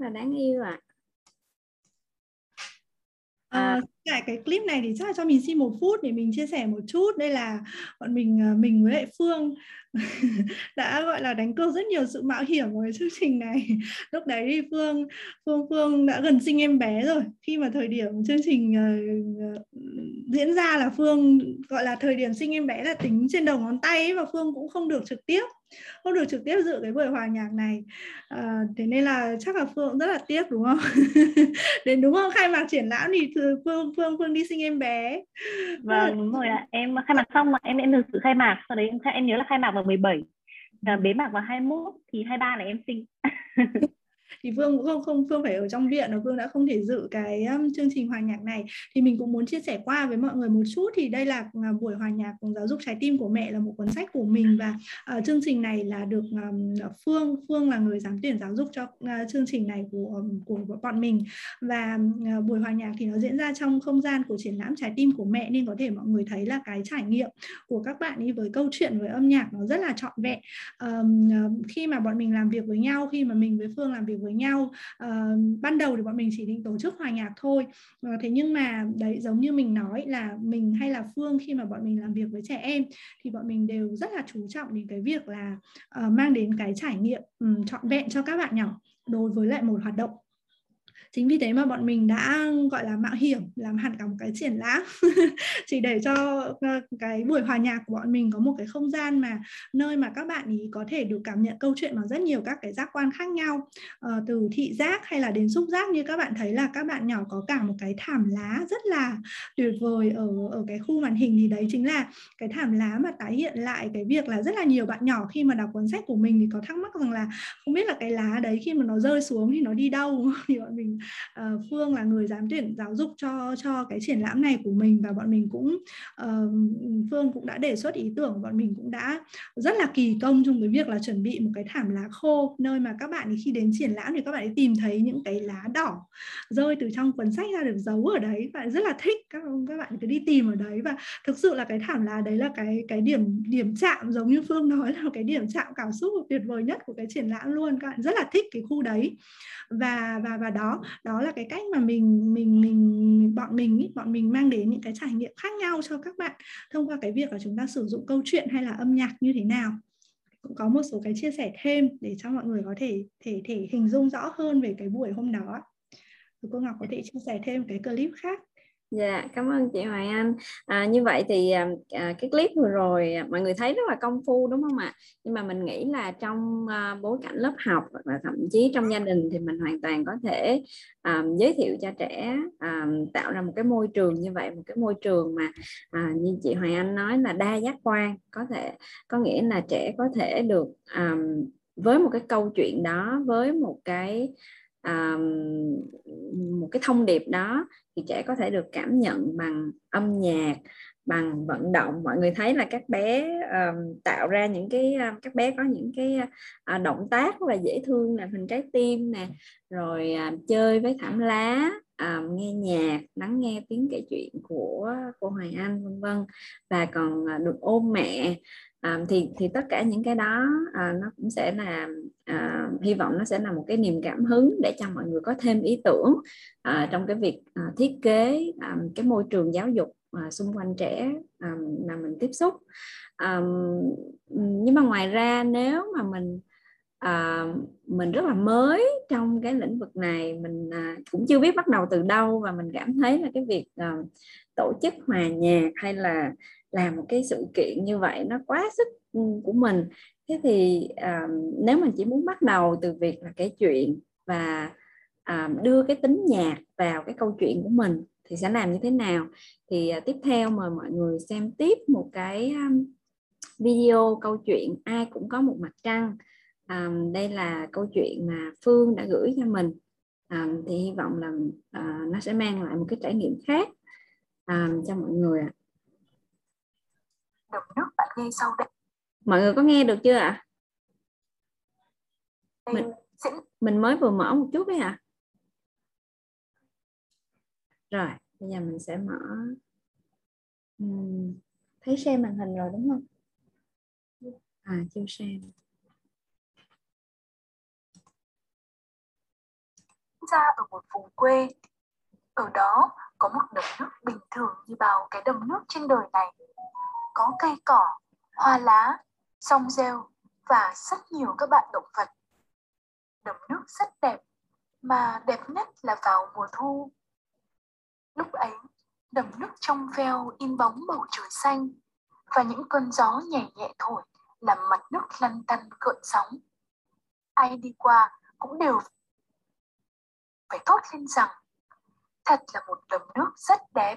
rất là đáng yêu ạ. À. à, tại cái clip này thì chắc là cho mình xin một phút để mình chia sẻ một chút. Đây là bọn mình à, mình với lại Phương đã gọi là đánh cược rất nhiều sự mạo hiểm của chương trình này. Lúc đấy thì phương phương phương đã gần sinh em bé rồi. Khi mà thời điểm chương trình uh, diễn ra là phương gọi là thời điểm sinh em bé là tính trên đầu ngón tay ấy, và phương cũng không được trực tiếp không được trực tiếp dự cái buổi hòa nhạc này. À, thế nên là chắc là phương rất là tiếc đúng không? Đến đúng không khai mạc triển lãm thì phương phương phương đi sinh em bé. Vâng đúng rồi ạ. Em khai mạc xong mà em em được sự khai mạc sau đấy em em nhớ là khai mạc vào 17 và bế mạc vào 21 thì 23 là em sinh. thì Phương cũng không không Phương phải ở trong viện và Phương đã không thể dự cái um, chương trình hòa nhạc này. Thì mình cũng muốn chia sẻ qua với mọi người một chút. Thì đây là uh, buổi hòa nhạc giáo dục trái tim của mẹ là một cuốn sách của mình và uh, chương trình này là được um, Phương Phương là người giám tuyển giáo dục cho uh, chương trình này của um, của bọn mình. Và uh, buổi hòa nhạc thì nó diễn ra trong không gian của triển lãm trái tim của mẹ nên có thể mọi người thấy là cái trải nghiệm của các bạn ấy với câu chuyện với âm nhạc nó rất là trọn vẹn. Um, uh, khi mà bọn mình làm việc với nhau khi mà mình với Phương làm việc với nhau. Uh, ban đầu thì bọn mình chỉ định tổ chức hòa nhạc thôi. Uh, thế nhưng mà đấy giống như mình nói là mình hay là phương khi mà bọn mình làm việc với trẻ em thì bọn mình đều rất là chú trọng đến cái việc là uh, mang đến cái trải nghiệm um, trọn vẹn cho các bạn nhỏ đối với lại một hoạt động chính vì thế mà bọn mình đã gọi là mạo hiểm làm hẳn cả một cái triển lãm. Chỉ để cho ờ, cái buổi hòa nhạc của bọn mình có một cái không gian mà nơi mà các bạn ý có thể được cảm nhận câu chuyện bằng rất nhiều các cái giác quan khác nhau. Uh, từ thị giác hay là đến xúc giác như các bạn thấy là các bạn nhỏ có cả một cái thảm lá rất là tuyệt vời ở ở cái khu màn hình thì đấy chính là cái thảm lá mà tái hiện lại cái việc là rất là nhiều bạn nhỏ khi mà đọc cuốn sách của mình thì có thắc mắc rằng là không biết là cái lá đấy khi mà nó rơi xuống thì nó đi đâu? Thì bọn mình uh, Phương là người giám tuyển giáo dục cho cho cái triển lãm này của mình và bọn mình cũng uh, Phương cũng đã đề xuất ý tưởng bọn mình cũng đã rất là kỳ công trong cái việc là chuẩn bị một cái thảm lá khô nơi mà các bạn khi đến triển lãm thì các bạn ấy tìm thấy những cái lá đỏ rơi từ trong cuốn sách ra được giấu ở đấy và rất là thích các các bạn cứ đi tìm ở đấy và thực sự là cái thảm lá đấy là cái cái điểm điểm chạm giống như Phương nói là cái điểm chạm cảm xúc tuyệt vời nhất của cái triển lãm luôn các bạn rất là thích cái khu đấy. Và và và đó đó là cái cách mà mình mình mình bọn mình ý, bọn mình mang đến những cái trải nghiệm khác nhau cho các bạn thông qua cái việc là chúng ta sử dụng câu chuyện hay là âm nhạc như thế nào. Cũng có một số cái chia sẻ thêm để cho mọi người có thể thể thể hình dung rõ hơn về cái buổi hôm đó. Cô Ngọc có thể chia sẻ thêm cái clip khác. Dạ, cảm ơn chị Hoài Anh. À, như vậy thì à, à cái clip vừa rồi à, mọi người thấy rất là công phu đúng không ạ? Nhưng mà mình nghĩ là trong à, bối cảnh lớp học và thậm chí trong gia đình thì mình hoàn toàn có thể à, giới thiệu cho trẻ à, tạo ra một cái môi trường như vậy, một cái môi trường mà à, như chị Hoài Anh nói là đa giác quan, có thể có nghĩa là trẻ có thể được à, với một cái câu chuyện đó, với một cái à, một cái thông điệp đó thì trẻ có thể được cảm nhận bằng âm nhạc bằng vận động. Mọi người thấy là các bé um, tạo ra những cái um, các bé có những cái uh, động tác rất là dễ thương là hình trái tim nè rồi uh, chơi với thảm lá um, nghe nhạc lắng nghe tiếng kể chuyện của cô Hoài Anh vân vân. Và còn uh, được ôm mẹ à, thì thì tất cả những cái đó à, nó cũng sẽ là à, hy vọng nó sẽ là một cái niềm cảm hứng để cho mọi người có thêm ý tưởng à, trong cái việc à, thiết kế à, cái môi trường giáo dục à, xung quanh trẻ à, mà mình tiếp xúc. À, nhưng mà ngoài ra nếu mà mình à, mình rất là mới trong cái lĩnh vực này mình à, cũng chưa biết bắt đầu từ đâu và mình cảm thấy là cái việc à, tổ chức hòa nhạc hay là làm một cái sự kiện như vậy nó quá sức ừ, của mình. Thế thì à, nếu mình chỉ muốn bắt đầu từ việc là kể chuyện và à, đưa cái tính nhạc vào cái câu chuyện của mình thì sẽ làm như thế nào? Thì à, tiếp theo mời mọi người xem tiếp một cái um, video câu chuyện ai cũng có một mặt trăng. À, đây là câu chuyện mà phương đã gửi cho mình. À, thì hy vọng là à, nó sẽ mang lại một cái trải nghiệm khác à, cho mọi người ạ đầm nước bạn nghe sau đây. Mọi người có nghe được chưa ạ? Mình mình mới vừa mở một chút đấy ạ rồi bây giờ mình sẽ mở. Uhm, thấy xem màn hình rồi đúng không? À chưa xem ra ở một vùng quê. Ở đó có một đầm nước bình thường như bao cái đầm nước trên đời này. Có cây cỏ, hoa lá, sông rêu và rất nhiều các bạn động vật. Đầm nước rất đẹp, mà đẹp nhất là vào mùa thu. Lúc ấy, đầm nước trong veo in bóng bầu trời xanh và những cơn gió nhẹ nhẹ thổi làm mặt nước lăn tăn cợn sóng. Ai đi qua cũng đều phải thốt lên rằng thật là một đầm nước rất đẹp.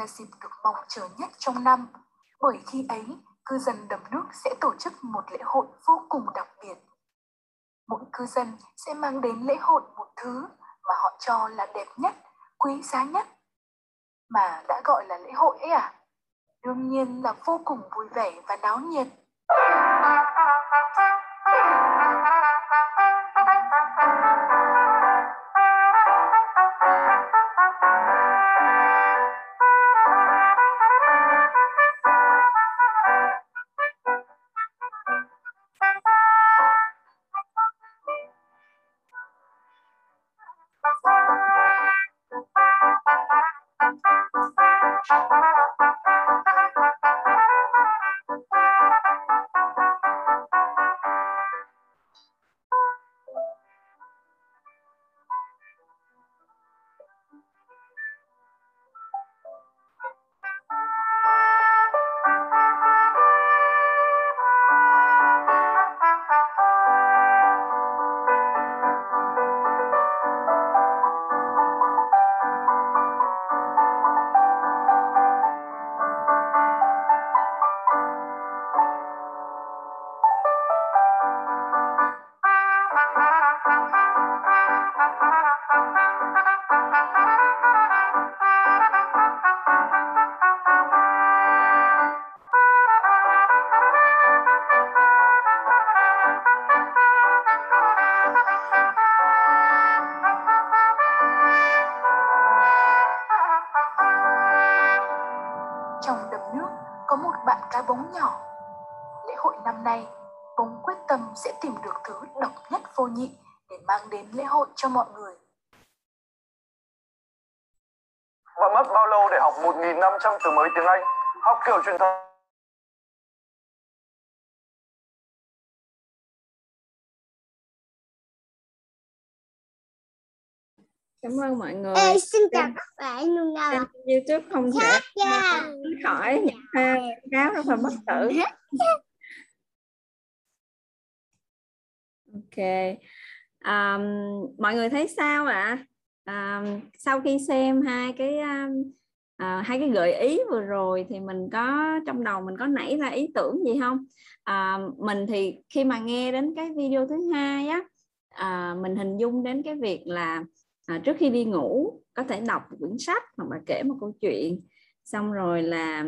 Là dịp được mong chờ nhất trong năm, bởi khi ấy cư dân đầm nước sẽ tổ chức một lễ hội vô cùng đặc biệt. Mỗi cư dân sẽ mang đến lễ hội một thứ mà họ cho là đẹp nhất, quý giá nhất. Mà đã gọi là lễ hội ấy à? Đương nhiên là vô cùng vui vẻ và náo nhiệt. cái bóng nhỏ. Lễ hội năm nay bóng quyết tâm sẽ tìm được thứ độc nhất vô nhị để mang đến lễ hội cho mọi người. Và mất bao lâu để học 1.500 từ mới tiếng Anh? Học kiểu truyền thống cảm ơn mọi người. Ê, xin chào các bạn luôn nào youtube không thể khỏi những cáo nó phải bất tử. Ok. Um, mọi người thấy sao ạ? Um, sau khi xem hai cái um, uh, hai cái gợi ý vừa rồi thì mình có trong đầu mình có nảy ra ý tưởng gì không? Uh, mình thì khi mà nghe đến cái video thứ hai á uh, mình hình dung đến cái việc là à, trước khi đi ngủ có thể đọc một quyển sách hoặc là kể một câu chuyện. Xong rồi là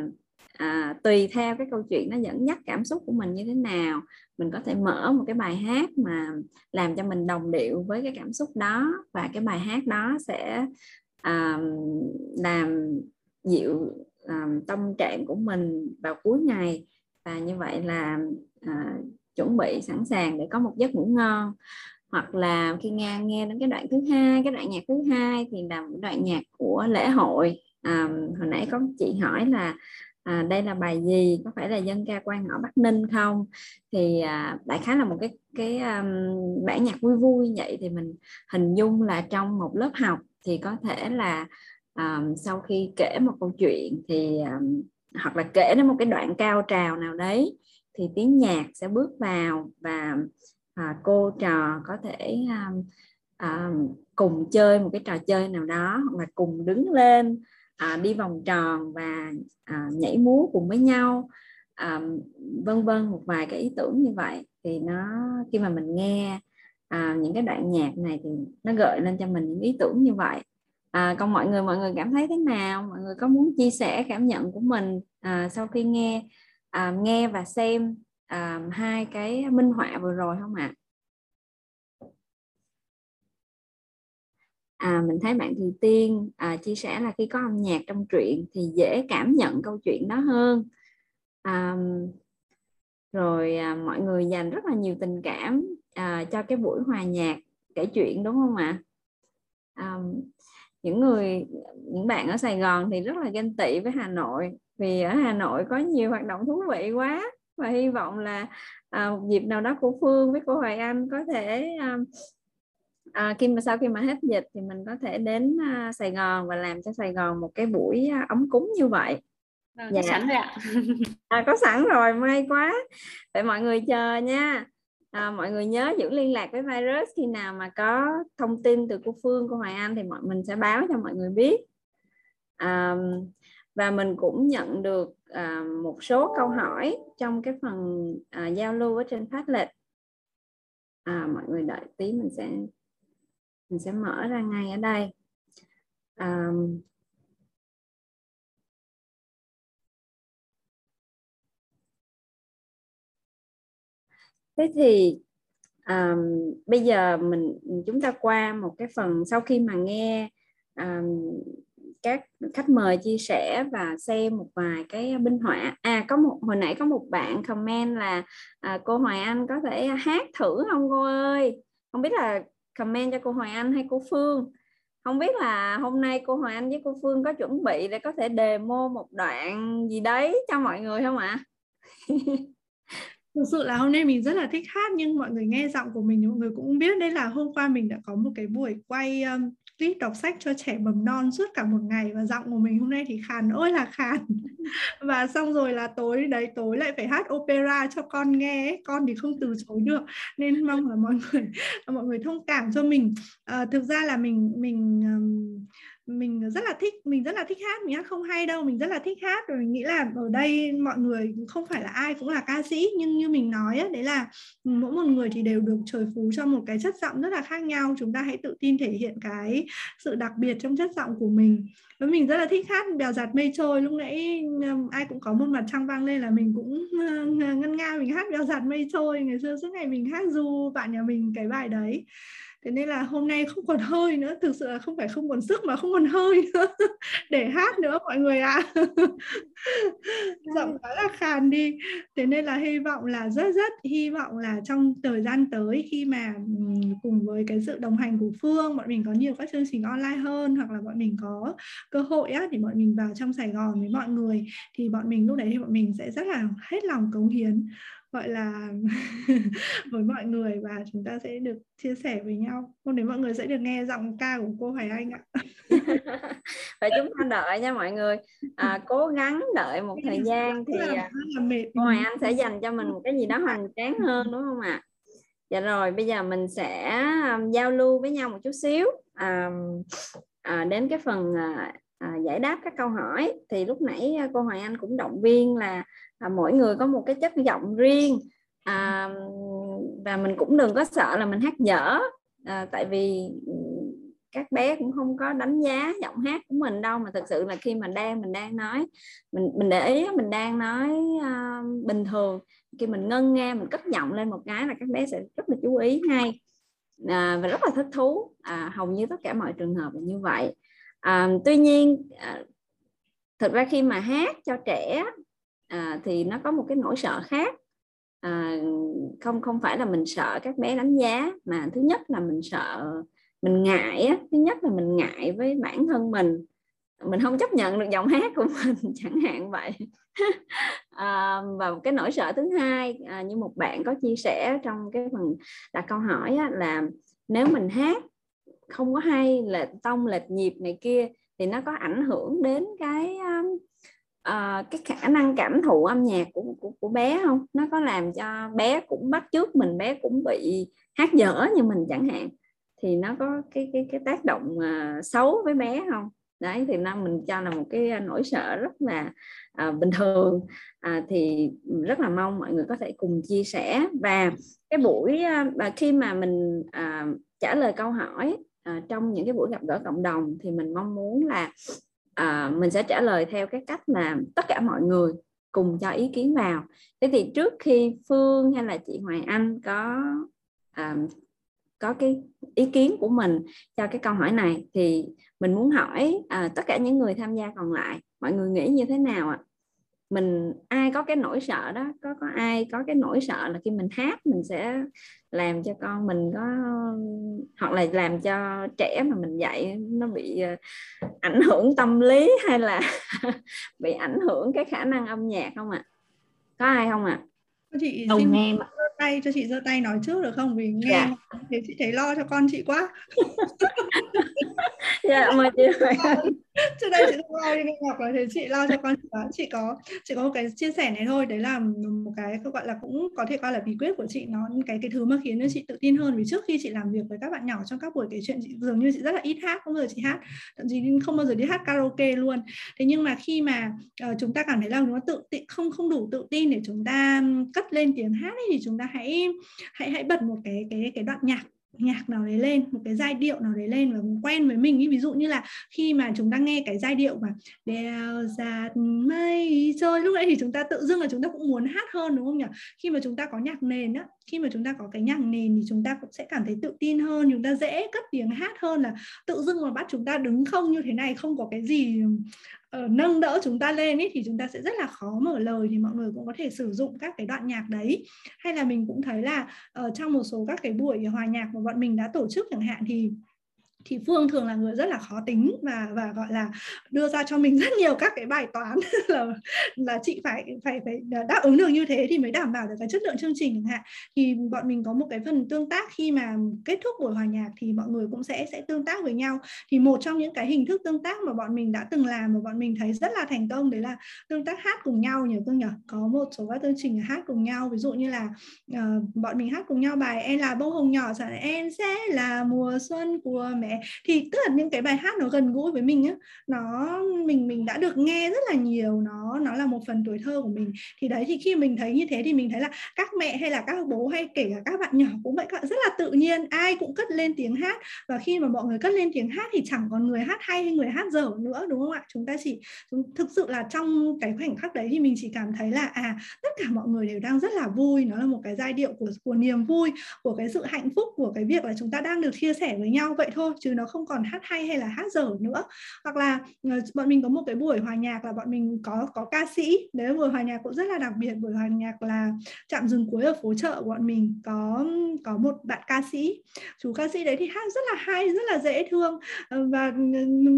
à, tùy theo cái câu chuyện nó dẫn dắt cảm xúc của mình như thế nào mình có thể mở một cái bài hát mà làm cho mình đồng điệu với cái cảm xúc đó. Và cái bài hát đó sẽ à, làm dịu à, tâm trạng của mình vào cuối ngày. Và như vậy là à, chuẩn bị sẵn sàng để có một giấc ngủ ngon hoặc là khi nghe nghe đến cái đoạn thứ hai cái đoạn nhạc thứ hai thì là một đoạn nhạc của lễ hội. À, hồi nãy có chị hỏi là à, đây là bài gì? Có phải là dân ca quan họ bắc ninh không? Thì à, đại khái là một cái cái um, bản nhạc vui vui vậy. Thì mình hình dung là trong một lớp học thì có thể là um, sau khi kể một câu chuyện thì um, hoặc là kể đến một cái đoạn cao trào nào đấy thì tiếng nhạc sẽ bước vào và à, cô trò có thể à, à, cùng chơi một cái trò chơi nào đó hoặc là cùng đứng lên à, đi vòng tròn và à, nhảy múa cùng với nhau à, vân vân một vài cái ý tưởng như vậy. Thì nó khi mà mình nghe à, những cái đoạn nhạc này thì nó gợi lên cho mình những ý tưởng như vậy. À, còn mọi người mọi người cảm thấy thế nào? Mọi người có muốn chia sẻ cảm nhận của mình à, sau khi nghe à, nghe và xem? À, hai cái minh họa vừa rồi không ạ? À? à, mình thấy bạn Thùy Tiên à, chia sẻ là khi có âm nhạc trong truyện thì dễ cảm nhận câu chuyện đó hơn. À, rồi à, mọi người dành rất là nhiều tình cảm à, cho cái buổi hòa nhạc kể chuyện đúng không ạ? À, những người những bạn ở Sài Gòn thì rất là ganh tị với Hà Nội vì ở Hà Nội có nhiều hoạt động thú vị quá và hy vọng là à, một dịp nào đó của Phương với cô Hoài Anh có thể à, à, khi mà sau khi mà hết dịch thì mình có thể đến à, Sài Gòn và làm cho Sài Gòn một cái buổi à, ấm cúng như vậy. À, dạ. sẵn rồi ạ. à, có sẵn rồi, may quá. Vậy mọi người chờ nha. À, mọi người nhớ giữ liên lạc với virus khi nào mà có thông tin từ cô Phương, cô Hoài Anh thì mọi mình sẽ báo cho mọi người biết. À, và mình cũng nhận được à, một số câu hỏi trong cái phần à, giao lưu ở trên Padlet à, mọi người đợi tí mình sẽ mình sẽ mở ra ngay ở đây. À, thế thì à, bây giờ mình chúng ta qua một cái phần sau khi mà nghe à, các khách mời chia sẻ và xem một vài cái minh họa. À có một hồi nãy có một bạn comment là à, cô Hoài Anh có thể hát thử không cô ơi? Không biết là comment cho cô Hoài Anh hay cô Phương. Không biết là hôm nay cô Hoài Anh với cô Phương có chuẩn bị để có thể demo một đoạn gì đấy cho mọi người không ạ? Thực sự là hôm nay mình rất là thích hát nhưng mọi người nghe giọng của mình mọi người cũng biết đây là hôm qua mình đã có một cái buổi quay um, clip đọc sách cho trẻ mầm non suốt cả một ngày và giọng của mình hôm nay thì khàn ôi là khàn và xong rồi là tối đấy tối lại phải hát opera cho con nghe ấy. con thì không từ chối được nên mong là mọi người mọi người thông cảm cho mình à, thực ra là mình mình um, mình rất là thích mình rất là thích hát mình hát không hay đâu mình rất là thích hát. Rồi mình nghĩ là ở đây mọi người không phải là ai cũng là ca sĩ nhưng như mình nói ấy, đấy là mỗi một người thì đều được trời phú cho một cái chất giọng rất là khác nhau. Chúng ta hãy tự tin thể hiện cái sự đặc biệt trong chất giọng của mình. Với mình rất là thích hát bèo giạt mây trôi. Lúc nãy ai cũng có một mặt trăng vang lên là mình cũng ngân nga mình hát bèo giạt mây trôi. Ngày xưa suốt ngày mình hát du bạn nhà mình cái bài đấy thế nên là hôm nay không còn hơi nữa, thực sự là không phải không còn sức mà không còn hơi nữa. Để hát nữa mọi người ạ. À. giọng quá là khàn đi. Thế nên là hy vọng là, rất rất hy vọng là trong thời gian tới khi mà cùng với cái sự đồng hành của Phương, bọn mình có nhiều các chương trình online hơn hoặc là bọn mình có cơ hội á thì bọn mình vào trong Sài Gòn với mọi người, thì bọn mình lúc đấy thì bọn mình sẽ rất là hết lòng cống hiến gọi là với mọi người và chúng ta sẽ được chia sẻ với nhau. Hôm đấy mọi người sẽ được nghe giọng ca của cô Hoài Anh ạ. Và chúng ta đợi nha mọi người. À, cố gắng đợi một thời gian thì à, cô Hoài Anh sẽ dành cho mình một cái gì đó hoành tráng hơn đúng không ạ? Dạ rồi bây giờ mình sẽ um, giao lưu với nhau một chút xíu. À, à, đến cái phần à, à, giải đáp các câu hỏi. Thì lúc nãy à, cô Hoài Anh cũng động viên là à, mỗi người có một cái chất giọng riêng. À, và mình cũng đừng có sợ là mình hát dở. À, tại vì ừ, các bé cũng không có đánh giá giọng hát của mình đâu mà thực sự là khi mà đang mình đang nói mình mình để ý mình đang nói uh, bình thường. Khi mình ngân nghe mình cất giọng lên một cái là các bé sẽ rất là chú ý ngay. À, và rất là thích thú. À, hầu như tất cả mọi trường hợp là như vậy. À, tuy nhiên à, thực ra khi mà hát cho trẻ à, thì nó có một cái nỗi sợ khác. À, không không phải là mình sợ các bé đánh giá mà thứ nhất là mình sợ mình ngại á. Thứ nhất là mình ngại với bản thân mình. Mình không chấp nhận được giọng hát của mình chẳng hạn vậy. À, và cái nỗi sợ thứ hai à, như một bạn có chia sẻ trong cái phần đặt câu hỏi á, là nếu mình hát không có hay là tông lệch nhịp này kia thì nó có ảnh hưởng đến cái uh, cái khả năng cảm thụ âm nhạc của, của của bé không? Nó có làm cho bé cũng bắt chước mình bé cũng bị hát dở như mình chẳng hạn. Thì nó có cái cái cái tác động uh, xấu với bé không? Đấy thì nó mình cho là một cái nỗi sợ rất là uh, bình thường. Uh, thì rất là mong mọi người có thể cùng chia sẻ. Và cái buổi uh, khi mà mình uh, trả lời câu hỏi à, trong những cái buổi gặp gỡ cộng đồng thì mình mong muốn là à, mình sẽ trả lời theo cái cách mà tất cả mọi người cùng cho ý kiến vào. Thế thì trước khi phương hay là chị hoài anh có à, có cái ý kiến của mình cho cái câu hỏi này thì mình muốn hỏi à, tất cả những người tham gia còn lại mọi người nghĩ như thế nào ạ? Mình ai có cái nỗi sợ đó có có ai có cái nỗi sợ là khi mình hát mình sẽ làm cho con mình có hoặc là làm cho trẻ mà mình dạy nó bị ờ, ảnh hưởng tâm lý hay là bị ảnh hưởng cái khả năng âm nhạc không ạ à? có ai không ạ à? chị xin nghe tay cho chị giơ tay nói trước được không vì nghe dạ. thì chị thấy lo cho con chị quá dạ mời chị trước đây chị không lo đi nghe ngọc rồi thì chị lo cho con chị quá chị có chị có một cái chia sẻ này thôi. Đấy là một cái gọi là cũng có thể coi là bí quyết của chị. Nó cái cái thứ mà khiến cho chị tự tin hơn. Vì trước khi chị làm việc với các bạn nhỏ trong các buổi kể chuyện chị dường như chị rất là ít hát không bao giờ chị hát. Thậm chí không bao giờ đi hát karaoke luôn. Thế nhưng mà khi mà uh, chúng ta cảm thấy là nó tự tin không không đủ tự tin để chúng ta cất lên tiếng hát ấy, thì chúng ta hãy hãy hãy bật một cái cái cái đoạn nhạc nhạc nào đấy lên, một cái giai điệu nào đấy lên và quen với mình ý. ví dụ như là khi mà chúng ta nghe cái giai điệu mà đèo giạt mây trôi, lúc đấy thì chúng ta tự dưng là chúng ta cũng muốn hát hơn, đúng không nhỉ khi mà chúng ta có nhạc nền á khi mà chúng ta có cái nhạc nền thì chúng ta cũng sẽ cảm thấy tự tin hơn chúng ta dễ cất tiếng hát hơn là tự dưng mà bắt chúng ta đứng không như thế này không có cái gì uh, nâng đỡ chúng ta lên ý, thì chúng ta sẽ rất là khó mở lời thì mọi người cũng có thể sử dụng các cái đoạn nhạc đấy. Hay là mình cũng thấy là uh, trong một số các cái buổi hòa nhạc mà bọn mình đã tổ chức chẳng hạn thì thì Phương thường là người rất là khó tính và và gọi là đưa ra cho mình rất nhiều các cái bài toán là là chị phải phải phải đáp ứng được như thế thì mới đảm bảo được cái chất lượng chương trình chẳng hạn. Thì bọn mình có một cái phần tương tác khi mà kết thúc buổi hòa nhạc thì mọi người cũng sẽ sẽ tương tác với nhau. Thì một trong những cái hình thức tương tác mà bọn mình đã từng làm mà bọn mình thấy rất là thành công đấy là tương tác hát cùng nhau nhỉ Phương nhỉ? Có một số các chương trình hát cùng nhau ví dụ như là uh, bọn mình hát cùng nhau bài em là bông hồng nhỏ chẳng em sẽ là mùa xuân của mẹ thì tức là những cái bài hát nó gần gũi với mình á, nó, mình mình đã được nghe rất là nhiều, nó nó là một phần tuổi thơ của mình. Thì đấy, thì khi mình thấy như thế thì mình thấy là các mẹ hay là các bố hay kể cả các bạn nhỏ cũng vậy, các bạn rất là tự nhiên, ai cũng cất lên tiếng hát. Và khi mà mọi người cất lên tiếng hát thì chẳng còn người hát hay hay người hát dở nữa, đúng không ạ? Chúng ta chỉ thực sự là trong cái khoảnh khắc đấy thì mình chỉ cảm thấy là à tất cả mọi người đều đang rất là vui. Nó là một cái giai điệu của của niềm vui, của cái sự hạnh phúc, của cái việc là chúng ta đang được chia sẻ với nhau. Vậy thôi chứ nó không còn hát hay hay là hát dở nữa. Hoặc là ờ, bọn mình có một cái buổi hòa nhạc là bọn mình có có ca sĩ. Đấy là buổi hòa nhạc cũng rất là đặc biệt. Buổi hòa nhạc là chạm dừng cuối ở phố chợ bọn mình có có một bạn ca sĩ. Chú ca sĩ đấy thì hát rất là hay, rất là dễ thương. Ờ, và ừ,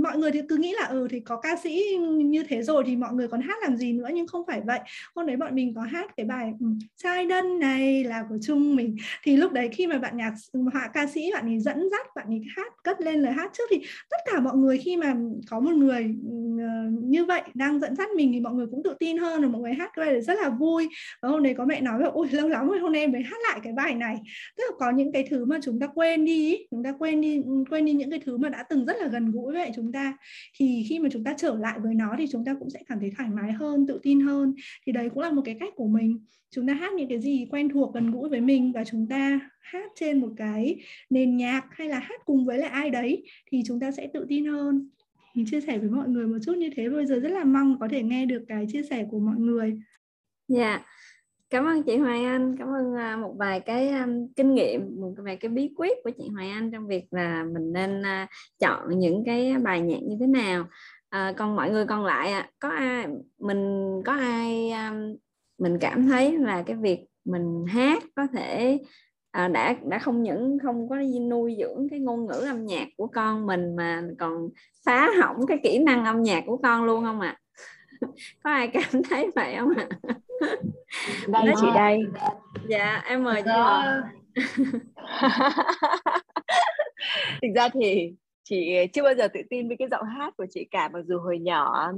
mọi người thì cứ nghĩ là ừ thì có ca sĩ như thế rồi thì mọi người còn hát làm gì nữa, nhưng không phải vậy. Hôm đấy bọn mình có hát cái bài ừ, trai đơn này là của chung mình. Thì lúc đấy khi mà bạn nhạc ừ, họa ca sĩ bạn ấy dẫn dắt, bạn ấy hát cất lên lời hát trước thì tất cả mọi người khi mà có một người ừ, ờ, như vậy đang dẫn dắt mình thì mọi người cũng tự tin hơn và mọi người hát cái bài rất là vui. Và hôm đấy có mẹ nói là ôi, lâu lắm rồi hôm nay mới hát lại cái bài này. Tức là có những cái thứ mà chúng ta quên đi chúng ta quên đi ừ, quên đi những cái thứ mà đã từng rất là gần gũi với chúng ta. Thì khi mà chúng ta trở lại với nó thì chúng ta cũng sẽ cảm thấy thoải mái hơn, tự tin hơn. Thì đấy cũng là một cái cách của mình. Chúng ta hát những cái gì quen thuộc, gần gũi với mình và chúng ta hát trên một cái nền nhạc hay là hát cùng với lại ai đấy thì chúng ta sẽ tự tin hơn mình chia sẻ với mọi người một chút như thế bây giờ rất là mong có thể nghe được cái chia sẻ của mọi người dạ yeah. cảm ơn chị Hoài Anh cảm ơn à, một vài cái um, kinh nghiệm một vài cái bí quyết của chị Hoài Anh trong việc là mình nên uh, chọn những cái bài nhạc như thế nào à, còn mọi người còn lại à, có ai mình có ai um, mình cảm thấy là cái việc mình hát có thể à, đã đã không những không có nuôi dưỡng cái ngôn ngữ âm nhạc của con mình mà còn phá hỏng cái kỹ năng âm nhạc của con luôn không ạ à? có ai cảm thấy vậy không ạ à? đây chị đây dạ em mời chị thực ra thì chị chưa bao giờ tự tin với cái giọng hát của chị cả mặc dù hồi nhỏ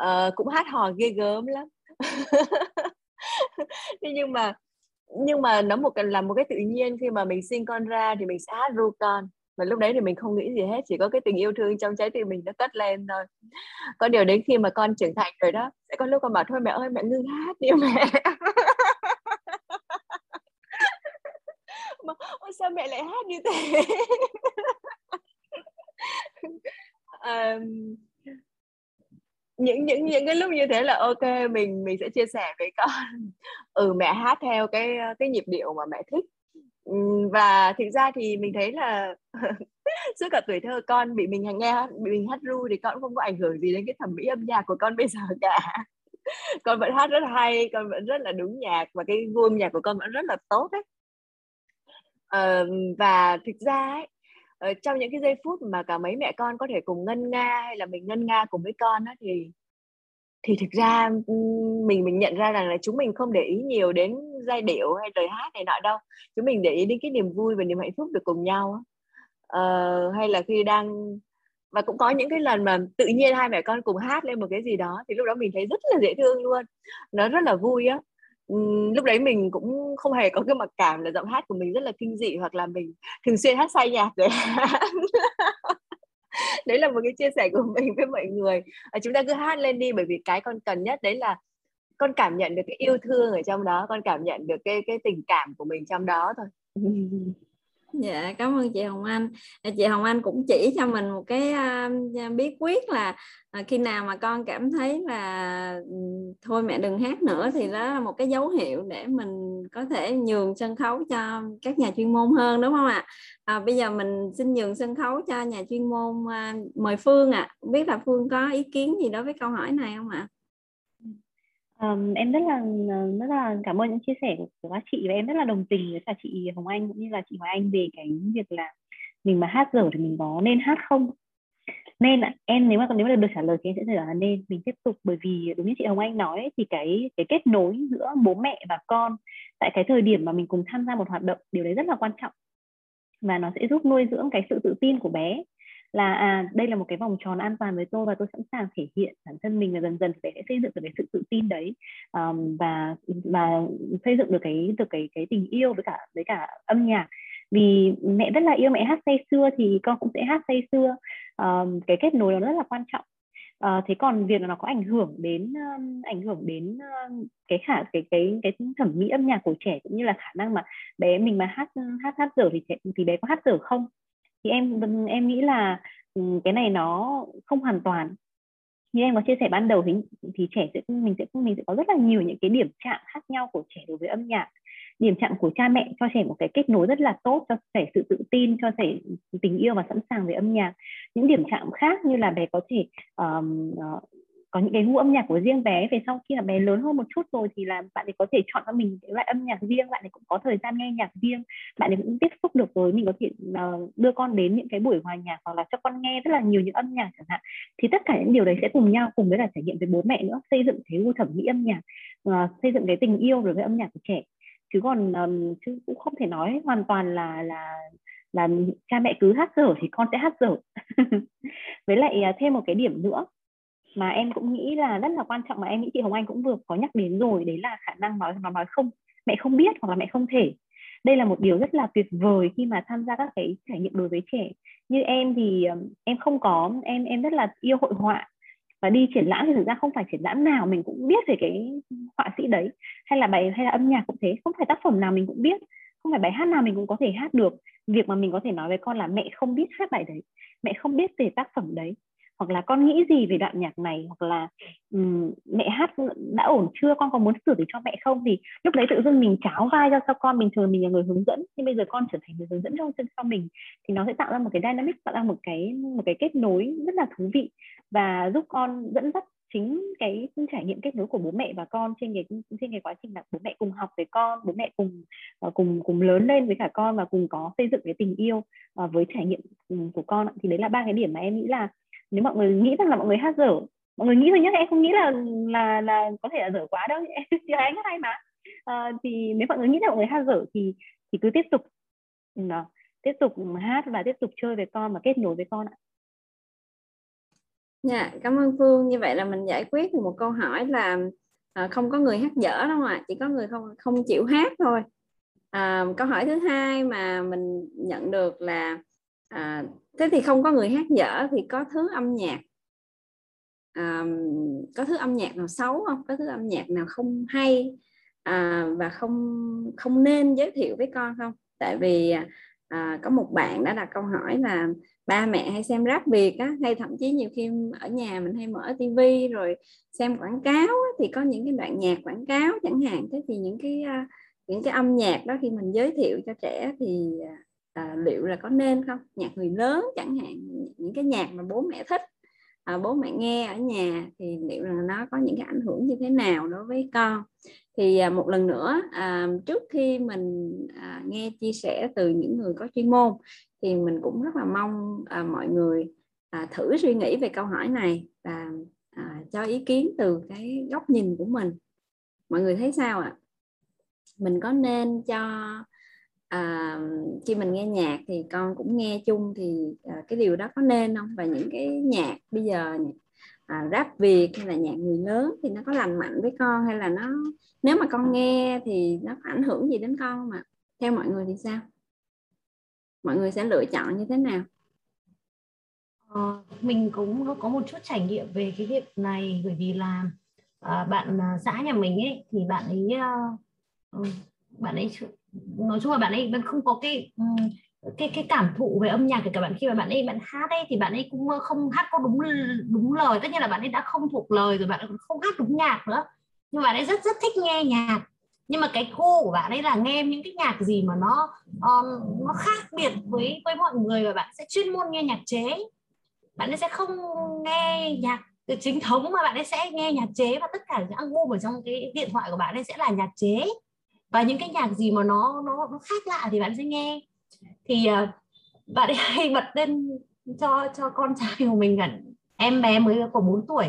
uh, cũng hát hò ghê gớm lắm thế nhưng mà nhưng mà nó một là một cái tự nhiên khi mà mình sinh con ra thì mình sẽ hát ru con. Và lúc đấy thì mình không nghĩ gì hết chỉ có cái tình yêu thương trong trái tim mình nó cất lên thôi. Có điều đến khi mà con trưởng thành rồi đó sẽ có lúc con bảo thôi mẹ ơi mẹ ngưng hát đi mẹ. Mà ôi sao mẹ lại hát như thế? Um, những những những cái lúc như thế là ok mình mình sẽ chia sẻ với con. Ừ mẹ hát theo cái cái nhịp điệu mà mẹ thích. Ừ, và thực ra thì mình thấy là suốt cả tuổi thơ con bị mình nghe bị mình hát ru thì con không có ảnh hưởng gì đến cái thẩm mỹ âm nhạc của con bây giờ cả. Con vẫn hát rất hay con vẫn rất là đúng nhạc và cái gu âm nhạc của con vẫn rất là tốt đấy uh, ờ, và thực ra ấy, uh, trong những cái giây phút mà cả mấy mẹ con có thể cùng ngân nga hay là mình ngân nga cùng với con đó thì thì thực ra mình mình nhận ra rằng là chúng mình không để ý nhiều đến giai điệu hay lời hát này nọ đâu. Chúng mình để ý đến cái niềm vui và niềm hạnh phúc được cùng nhau uh, hay là khi đang và cũng có những cái lần mà tự nhiên hai mẹ con cùng hát lên một cái gì đó thì lúc đó mình thấy rất là dễ thương luôn. Nó rất là vui á lúc đấy mình cũng không hề có cái mặc cảm là giọng hát của mình rất là kinh dị hoặc là mình thường xuyên hát sai nhạc rồi. Đấy là một cái chia sẻ của mình với mọi người. À, chúng ta cứ hát lên đi bởi vì cái con cần nhất đấy là con cảm nhận được cái yêu thương ở trong đó con cảm nhận được cái cái tình cảm của mình trong đó thôi. dạ cảm ơn chị Hồng Anh. À, chị Hồng Anh cũng chỉ cho mình một cái uh, bí quyết là uh, khi nào mà con cảm thấy là ừ, thôi mẹ đừng hát nữa thì đó là một cái dấu hiệu để mình có thể nhường sân khấu cho các nhà chuyên môn hơn đúng không ạ? À, bây giờ mình xin nhường sân khấu cho nhà chuyên môn uh, mời Phương ạ. À. biết là Phương có ý kiến gì đối với câu hỏi này không ạ? Um, em rất là ờ, rất là cảm ơn những chia sẻ của các chị và em rất là đồng tình với cả chị Hồng Anh cũng như là chị Hoài Anh về cái việc là mình mà hát dở thì mình có nên hát không? Nên em nếu mà nếu mà được trả lời thì em sẽ trả lời là nên mình tiếp tục. Bởi vì đúng như chị Hồng Anh nói thì cái cái kết nối giữa bố mẹ và con tại cái thời điểm mà mình cùng tham gia một hoạt động điều đấy rất là quan trọng. Và nó sẽ giúp nuôi dưỡng cái sự tự tin của bé là à đây là một cái vòng tròn an toàn với tôi và tôi sẵn sàng thể hiện bản thân mình và dần dần sẽ xây dựng được cái sự tự tin đấy. Um, và và xây dựng được cái được cái cái tình yêu với cả với cả âm nhạc. Vì mẹ rất là yêu mẹ hát say xưa thì con cũng sẽ hát say xưa. Um, cái kết nối nó rất là quan trọng. Uh, thế còn việc nó có ảnh hưởng đến um, ảnh hưởng đến uh, cái khả cái cái cái thẩm mỹ âm nhạc của trẻ cũng như là khả năng mà bé mình mà hát hát hát dở thì trẻ, thì bé có hát dở không? Thì em em nghĩ là ừ, cái này nó không hoàn toàn. Như em có chia sẻ ban đầu thì, thì trẻ sẽ mình sẽ mình sẽ có rất là nhiều những cái điểm chạm khác nhau của trẻ đối với âm nhạc. Điểm chạm của cha mẹ cho trẻ một cái kết nối rất là tốt cho trẻ sự tự tin cho trẻ tình yêu và sẵn sàng về âm nhạc. Những điểm chạm khác như là bé có thể um, uh, có những cái gu âm nhạc của riêng bé về sau khi là bé lớn hơn một chút rồi thì là bạn ấy có thể chọn cho mình cái loại âm nhạc riêng bạn ấy cũng có thời gian nghe nhạc riêng bạn ấy cũng tiếp xúc được với mình có thể uh, đưa con đến những cái buổi hòa nhạc hoặc là cho con nghe rất là nhiều những âm nhạc chẳng hạn. Thì tất cả những điều đấy sẽ cùng nhau cùng với là trải nghiệm với bố mẹ nữa xây dựng cái gu thẩm mỹ âm nhạc uh, xây dựng cái tình yêu đối với âm nhạc của trẻ. Chứ còn um, chứ cũng không thể nói hoàn toàn là là là cha mẹ cứ hát dở thì con sẽ hát dở. Với lại à, thêm một cái điểm nữa mà em cũng nghĩ là rất là quan trọng mà em nghĩ chị Hồng Anh cũng vừa có nhắc đến rồi, đấy là khả năng nói, mà nói không, mẹ không biết hoặc là mẹ không thể. Đây là một điều rất là tuyệt vời khi mà tham gia các cái trải nghiệm đối với trẻ. Như em thì em không có, em em rất là yêu hội họa. Và đi triển lãm thì thực ra không phải triển lãm nào mình cũng biết về cái họa sĩ đấy. Hay là bài, hay là âm nhạc cũng thế, không phải tác phẩm nào mình cũng biết. Không phải bài hát nào mình cũng có thể hát được. Việc mà mình có thể nói với con là mẹ không biết hát bài đấy, mẹ không biết về tác phẩm đấy hoặc là con nghĩ gì về đoạn nhạc này hoặc là um, mẹ hát đã ổn chưa con có muốn sửa thì cho mẹ không? Thì lúc đấy tự dưng mình cháo vai cho cho con mình thường mình là người hướng dẫn. Nhưng bây giờ con trở thành người hướng dẫn cho cho mình thì nó sẽ tạo ra một cái dynamic tạo ra một cái một cái kết nối rất là thú vị và giúp con dẫn dắt chính cái trải nghiệm kết nối của bố mẹ và con trên cái trên cái quá trình là bố mẹ cùng học với con bố mẹ cùng ờ, cùng cùng lớn lên với cả con và cùng có xây dựng cái tình yêu ờ, với trải nghiệm của con thì đấy là ba cái điểm mà em nghĩ là nếu mọi người nghĩ rằng là mọi người hát dở mọi người nghĩ thôi nhé em không nghĩ là là là có thể là dở quá đâu chị anh hay mà à, thì nếu mọi người nghĩ là mọi người hát dở thì thì cứ tiếp tục đó, tiếp tục hát và tiếp tục chơi với con và kết nối với con ạ Dạ, cảm ơn Phương. Như vậy là mình giải quyết được một câu hỏi là à, không có người hát dở đâu ạ, chỉ có người không không chịu hát thôi. À, câu hỏi thứ hai mà mình nhận được là à, thế thì không có người hát dở thì có thứ âm nhạc. À, có thứ âm nhạc nào xấu không? Có thứ âm nhạc nào không hay à, và không không nên giới thiệu với con không? Tại vì à, có một bạn đã đặt câu hỏi là ba mẹ hay xem rap việt á hay thậm chí nhiều khi ở nhà mình hay mở tivi rồi xem quảng cáo á, thì có những cái đoạn nhạc quảng cáo chẳng hạn. Thế thì những cái à, những cái âm nhạc đó khi mình giới thiệu cho trẻ thì à, à, liệu là có nên không? Nhạc người lớn chẳng hạn những cái nhạc mà bố mẹ thích à, bố mẹ nghe ở nhà thì liệu là nó có những cái ảnh hưởng như thế nào đối với con? Thì à, một lần nữa à, trước khi mình à, nghe chia sẻ từ những người có chuyên môn thì mình cũng rất là mong à, mọi người à, thử suy nghĩ về câu hỏi này và à, cho ý kiến từ cái góc nhìn của mình. Mọi người thấy sao ạ? À? mình có nên cho à, khi mình nghe nhạc thì con cũng nghe chung thì à, cái điều đó có nên không? Và những cái nhạc bây giờ à, rap việt hay là nhạc người lớn thì nó có lành mạnh với con hay là nó nếu mà con nghe thì nó có ảnh hưởng gì đến con mà theo mọi người thì sao? Mọi người sẽ lựa chọn như thế nào? Ờ, mình cũng có một chút trải nghiệm về cái việc này bởi vì là à, bạn à, xã nhà mình ấy thì bạn ấy uh, bạn ấy nói chung là bạn ấy vẫn không có cái cái cái cảm thụ về âm nhạc kể cả bạn khi mà bạn ấy bạn hát ấy thì bạn ấy cũng không hát có đúng đúng lời. Tất nhiên là bạn ấy đã không thuộc lời rồi bạn ấy cũng không hát đúng nhạc nữa. Nhưng mà bạn ấy rất rất thích nghe nhạc. Nhưng mà cái khu của bạn ấy là nghe những cái nhạc gì mà nó um, nó khác biệt với với mọi người và bạn sẽ chuyên môn nghe nhạc chế. Bạn ấy sẽ không nghe nhạc chính thống mà bạn ấy sẽ nghe nhạc chế và tất cả những album ở trong cái điện thoại của bạn ấy sẽ là nhạc chế và những cái nhạc gì mà nó nó nó khác lạ thì bạn sẽ nghe. Thì uh, bạn ấy hay bật lên cho cho con trai của mình gần em bé mới có 4 tuổi.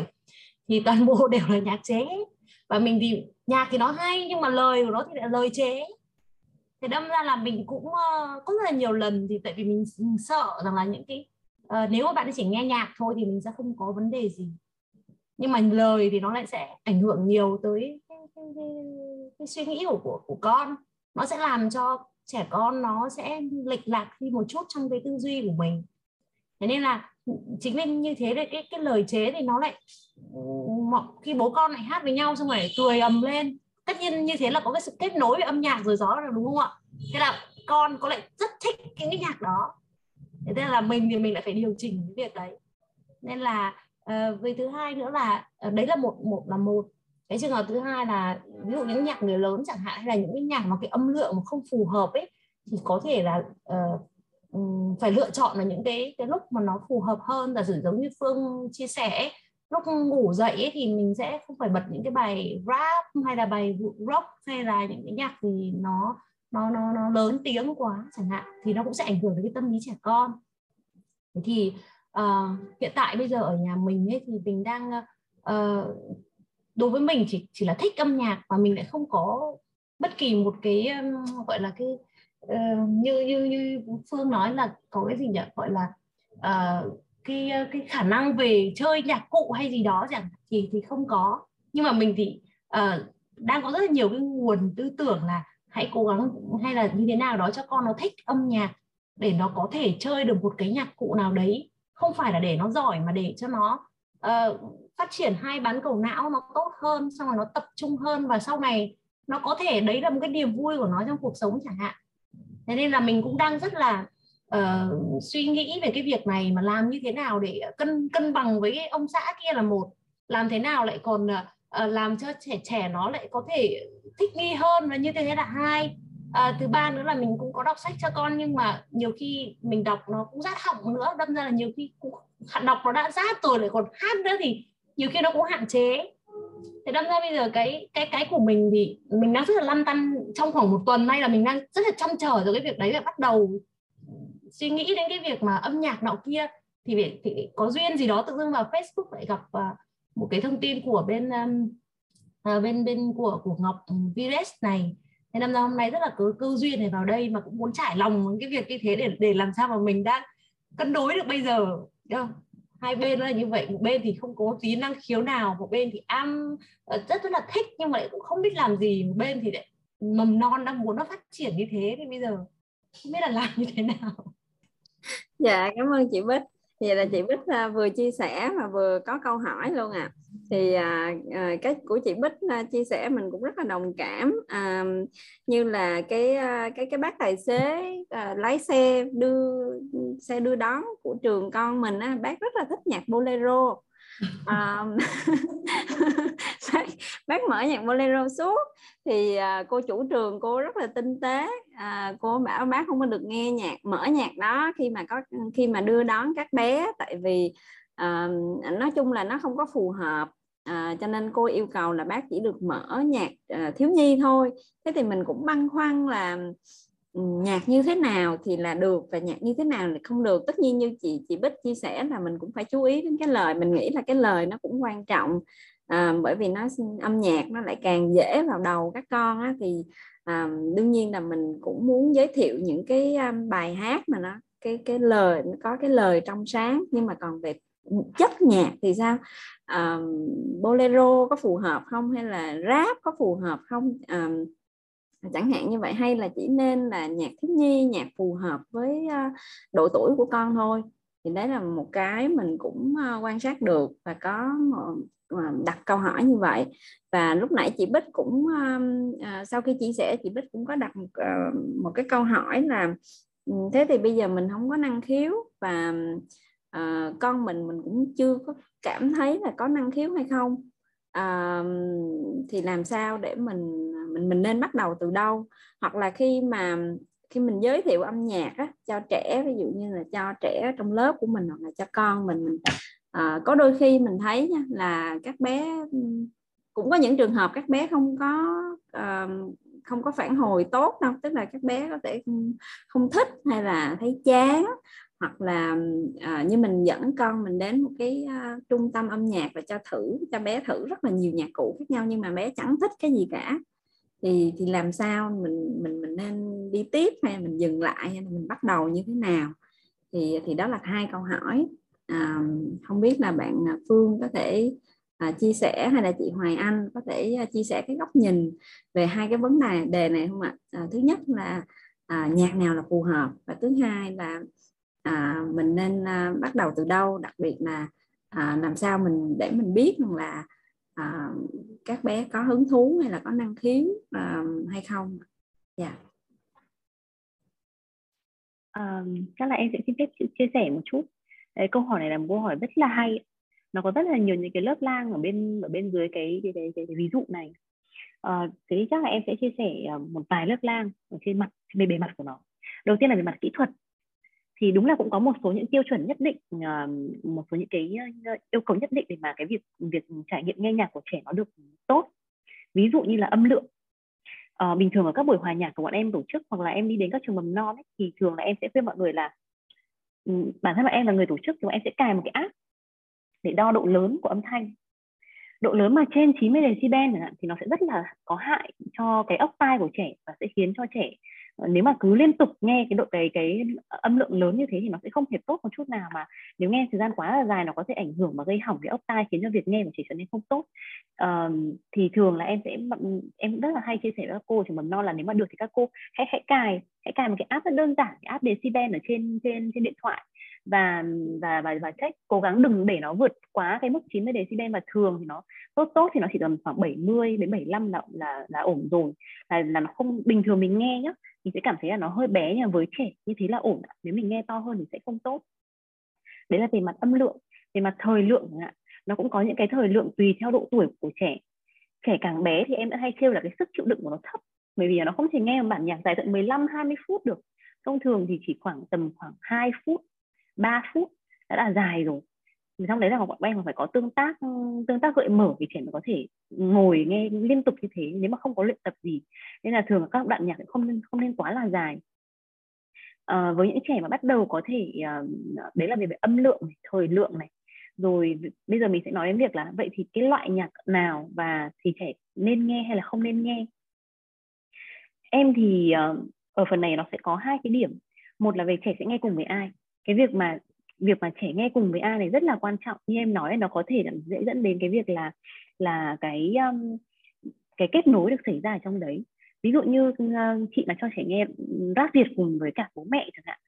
Thì toàn bộ đều là nhạc chế. Và mình thì nhạc thì nó hay nhưng mà lời của nó thì là lời chế. Thì đâm ra là mình cũng uh, có rất là nhiều lần thì tại vì mình, mình sợ rằng là những cái uh, nếu mà bạn chỉ nghe nhạc thôi thì mình sẽ không có vấn đề gì. Nhưng mà lời thì nó lại sẽ ảnh hưởng nhiều tới cái, cái, suy nghĩ của, của của con. Nó sẽ làm cho trẻ con nó sẽ lệch lạc đi một chút trong cái tư duy của mình. Thế nên là chính vì như thế đấy cái cái lời chế thì nó lại ừ, khi bố con lại hát với nhau xong rồi cười ầm lên. Tất nhiên như thế là có cái sự kết nối với âm nhạc rồi gió rồi đúng không ạ? Thế là con có lại rất thích cái, cái nhạc đó. Thế nên là mình thì mình lại phải điều chỉnh cái việc đấy. Nên là ờ, uh, về thứ hai nữa là uh, đấy là một một là một cái trường hợp thứ hai là ví dụ những nhạc người lớn chẳng hạn hay là những cái nhạc mà cái âm lượng mà không phù hợp ấy thì có thể là uh, phải lựa chọn là những cái cái lúc mà nó phù hợp hơn. Là sử giống như phương chia sẻ lúc ngủ dậy ấy, thì mình sẽ không phải bật những cái bài rap hay là bài rock hay là những cái nhạc gì nó nó nó nó lớn tiếng quá chẳng hạn thì nó cũng sẽ ảnh hưởng đến cái tâm lý trẻ con. Thế thì uh, hiện tại bây giờ ở nhà mình ấy thì mình đang uh, đối với mình chỉ chỉ là thích âm nhạc và mình lại không có bất kỳ một cái um, gọi là cái uh, như như như phương nói là có cái gì nhỉ? Gọi là uh, cái ờ, cái khả năng về chơi nhạc cụ hay gì đó chẳng thì thì không có. Nhưng mà mình thì uh, đang có rất là nhiều cái nguồn tư tưởng là hãy cố gắng hay là như thế nào đó cho con nó thích âm nhạc để nó có thể chơi được một cái nhạc cụ nào đấy. Không phải là để nó giỏi mà để cho nó uh, phát triển hai bán cầu não nó tốt hơn xong rồi nó tập trung hơn và sau này nó có thể đấy là một cái niềm vui của nó trong cuộc sống chẳng hạn. Thế nên là mình cũng đang rất là uh, suy nghĩ về cái việc này mà làm như thế nào để cân cân bằng với cái ông xã kia là một. Làm thế nào lại còn uh, làm cho trẻ trẻ nó lại có thể thích nghi hơn và như thế là hai. À, thứ ba nữa là mình cũng có đọc sách cho con nhưng mà nhiều khi mình đọc nó cũng rát họng nữa đâm ra là nhiều khi cũng đọc nó đã rát rồi lại còn hát nữa thì nhiều khi nó cũng hạn chế. Thế đâm ra bây giờ cái cái cái của mình thì mình đang rất là lăn tăn trong khoảng một tuần nay là mình đang rất là trông chờ rồi cái việc đấy là bắt đầu suy nghĩ đến cái việc mà âm nhạc nọ kia. Thì, thì có duyên gì đó tự dưng vào Facebook lại gặp uh, một cái thông tin của bên um, uh, bên bên của của Ngọc Vires này. Thế năm ra hôm nay rất là cứ cơ duyên này vào đây mà cũng muốn trải lòng cái việc như thế để để làm sao mà mình đang cân đối được bây giờ không? Hai bên là như vậy, một bên thì không có tí năng khiếu nào, một bên thì am ờ, rất rất là thích nhưng mà lại cũng không biết làm gì, một bên thì lại mầm non đang muốn nó phát triển như thế, thì bây giờ không biết là làm như thế nào. Dạ cảm ơn chị Bích vậy là chị Bích à, vừa chia sẻ mà vừa có câu hỏi luôn à thì à, à, cái của chị Bích à, chia sẻ mình cũng rất là đồng cảm à, như là cái à, cái cái bác tài xế à, lái xe đưa xe đưa đón của trường con mình á, bác rất là thích nhạc bolero. À, bác, bác mở nhạc bolero suốt. Thì à, cô chủ trường cô rất là tinh tế à, cô bảo bác không có được nghe nhạc mở nhạc đó khi mà có khi mà đưa đón các bé. Tại vì à, nói chung là nó không có phù hợp. À, cho nên cô yêu cầu là bác chỉ được mở nhạc à, thiếu nhi thôi. Thế thì mình cũng băn khoăn là nhạc như thế nào thì là được và nhạc như thế nào thì không được. Tất nhiên như chị chị Bích chia sẻ là mình cũng phải chú ý đến cái lời. Mình nghĩ là cái lời nó cũng quan trọng à, bởi vì nó âm nhạc nó lại càng dễ vào đầu các con á, thì à, đương nhiên là mình cũng muốn giới thiệu những cái um, bài hát mà nó cái cái lời nó có cái lời trong sáng. Nhưng mà còn về chất nhạc thì sao? Um, bolero có phù hợp không? Hay là rap có phù hợp không? Um, chẳng hạn như vậy. Hay là chỉ nên là nhạc thiếu nhi nhạc phù hợp với uh, độ tuổi của con thôi? Thì đấy là một cái mình cũng uh, quan sát được và có một, đặt câu hỏi như vậy. Và lúc nãy chị Bích cũng uh, sau khi chia sẻ chị Bích cũng có đặt một, uh, một cái câu hỏi là ừ, thế thì bây giờ mình không có năng khiếu và uh, con mình mình cũng chưa có cảm thấy là có năng khiếu hay không. Uh, thì làm sao để mình mình mình nên bắt đầu từ đâu? Hoặc là khi mà khi mình giới thiệu âm nhạc á, cho trẻ ví dụ như là cho trẻ trong lớp của mình hoặc là cho con mình, mình à, có đôi khi mình thấy nha, là các bé cũng có những trường hợp các bé không có uh, không có phản hồi tốt đâu. Tức là các bé có thể không, thích hay là thấy chán hoặc là uh, như mình dẫn con mình đến một cái uh, trung tâm âm nhạc và cho thử cho bé thử rất là nhiều nhạc cụ khác nhau nhưng mà bé chẳng thích cái gì cả. Thì thì làm sao mình mình mình nên đi tiếp hay mình dừng lại hay là mình bắt đầu như thế nào? Thì thì đó là hai câu hỏi à, không biết là bạn à, Phương có thể à, chia sẻ hay là chị Hoài Anh có thể à, chia sẻ cái góc nhìn về hai cái vấn đề đề này không ạ? À, thứ nhất là à, nhạc nào là phù hợp và thứ hai là à, mình nên à, bắt đầu từ đâu đặc biệt là à, làm sao mình để mình biết rằng là à, các bé có hứng thú hay là có năng khiếu à, hay không? Dạ. Yeah. um, chắc là em sẽ xin phép chia sẻ một chút. Đấy, câu hỏi này là một câu hỏi rất là hay nó có rất là nhiều những cái lớp lang ở bên ở bên dưới cái cái, cái, cái, cái ví dụ này. À, thế chắc là em sẽ chia sẻ ờ, một vài lớp lang ở trên mặt trên bề mặt của nó. Đầu tiên là về mặt kỹ thuật. Thì đúng là cũng có một số những tiêu chuẩn nhất định ờ, một số những cái yêu cầu nhất định để mà cái việc việc trải nghiệm nghe nhạc của trẻ nó được tốt. Ví dụ như là âm lượng. À, bình thường ở các buổi hòa nhạc của bọn em tổ chức hoặc là em đi đến các trường mầm non ấy, thì thường là em sẽ khuyên mọi người là Ừ, bản thân là em là người tổ chức thì bọn em sẽ cài một cái app để đo độ lớn của âm thanh. Độ lớn mà trên 90 decibel thì nó sẽ rất là có hại cho cái ốc tai của trẻ và sẽ khiến cho trẻ nếu mà cứ liên tục nghe cái độ cái cái âm lượng lớn như thế thì nó sẽ không hề tốt một chút nào mà nếu nghe thời gian quá là dài nó có thể ảnh hưởng và gây hỏng cái ốc tai khiến cho việc nghe của chị trở nên không tốt. Uh, thì thường là em sẽ em rất là hay chia sẻ với các cô trường mầm non là nếu mà được thì các cô hãy hãy cài hãy cài một cái app rất đơn giản cái app decibel ở trên trên trên điện thoại và và và và check cố gắng đừng để nó vượt quá cái mức 90 decibel và thường thì nó tốt tốt thì nó chỉ tầm khoảng 70 đến 75 là là là ổn rồi. Là là nó không, bình thường mình nghe nhá, mình sẽ cảm thấy là nó hơi bé nhưng với trẻ, như thế là ổn nếu mình nghe to hơn thì sẽ không tốt. Đấy là về mặt âm lượng, về mặt thời lượng ạ. Nó cũng có những cái thời lượng tùy theo độ tuổi của trẻ. Trẻ càng bé thì em đã hay kêu là cái sức chịu đựng của nó thấp, bởi vì nó không thể nghe một bản nhạc dài tận 15 20 phút được. Thông thường thì chỉ khoảng tầm khoảng 2 phút 3 phút đã là dài rồi. Thì trong đấy là bọn em phải có tương tác ừ, tương tác gợi mở thì trẻ mới có thể ngồi nghe liên tục như thế nếu mà không có luyện tập gì. Nên là thường các đoạn nhạc không nên không nên quá là dài. À, với những trẻ mà bắt đầu có thể uh, đấy là về, về âm lượng này, thời lượng này. Rồi bây giờ mình sẽ nói đến việc là vậy thì cái loại nhạc nào và thì trẻ nên nghe hay là không nên nghe? Em thì uh, ở phần này nó sẽ có hai cái điểm. Một là về trẻ sẽ nghe cùng với ai? Cái việc mà việc mà trẻ nghe cùng với ai này rất là quan trọng. Như em nói nó có thể là dễ dẫn đến cái việc là là cái um, cái kết nối được xảy ra ở trong đấy. Ví dụ như uh, chị mà cho trẻ nghe rap việt cùng với cả bố mẹ chẳng hạn.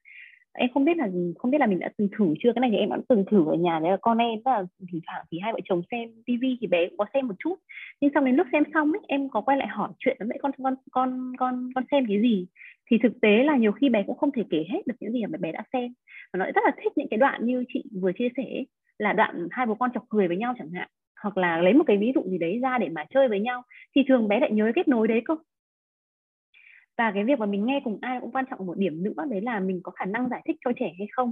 Em không biết là không biết là mình đã từng thử chưa? Cái này thì em đã từng thử ở nhà đấy là con em là thỉnh thoảng thì hai vợ chồng xem tivi thì bé cũng có xem một chút. Nhưng xong đến lúc xem xong ấy, em có quay lại hỏi chuyện với con con con con con xem cái gì? Thì thực tế là nhiều khi bé cũng không thể kể hết được những gì mà bé đã xem. Và nó rất là thích những cái đoạn như chị vừa chia sẻ là đoạn hai bố con chọc cười với nhau chẳng hạn, hoặc là lấy một cái ví dụ gì đấy ra để mà chơi với nhau, thì thường bé lại nhớ kết nối đấy cơ. Và cái việc mà mình nghe cùng ai cũng quan trọng một điểm nữa, đấy là mình có khả năng giải thích cho trẻ hay không.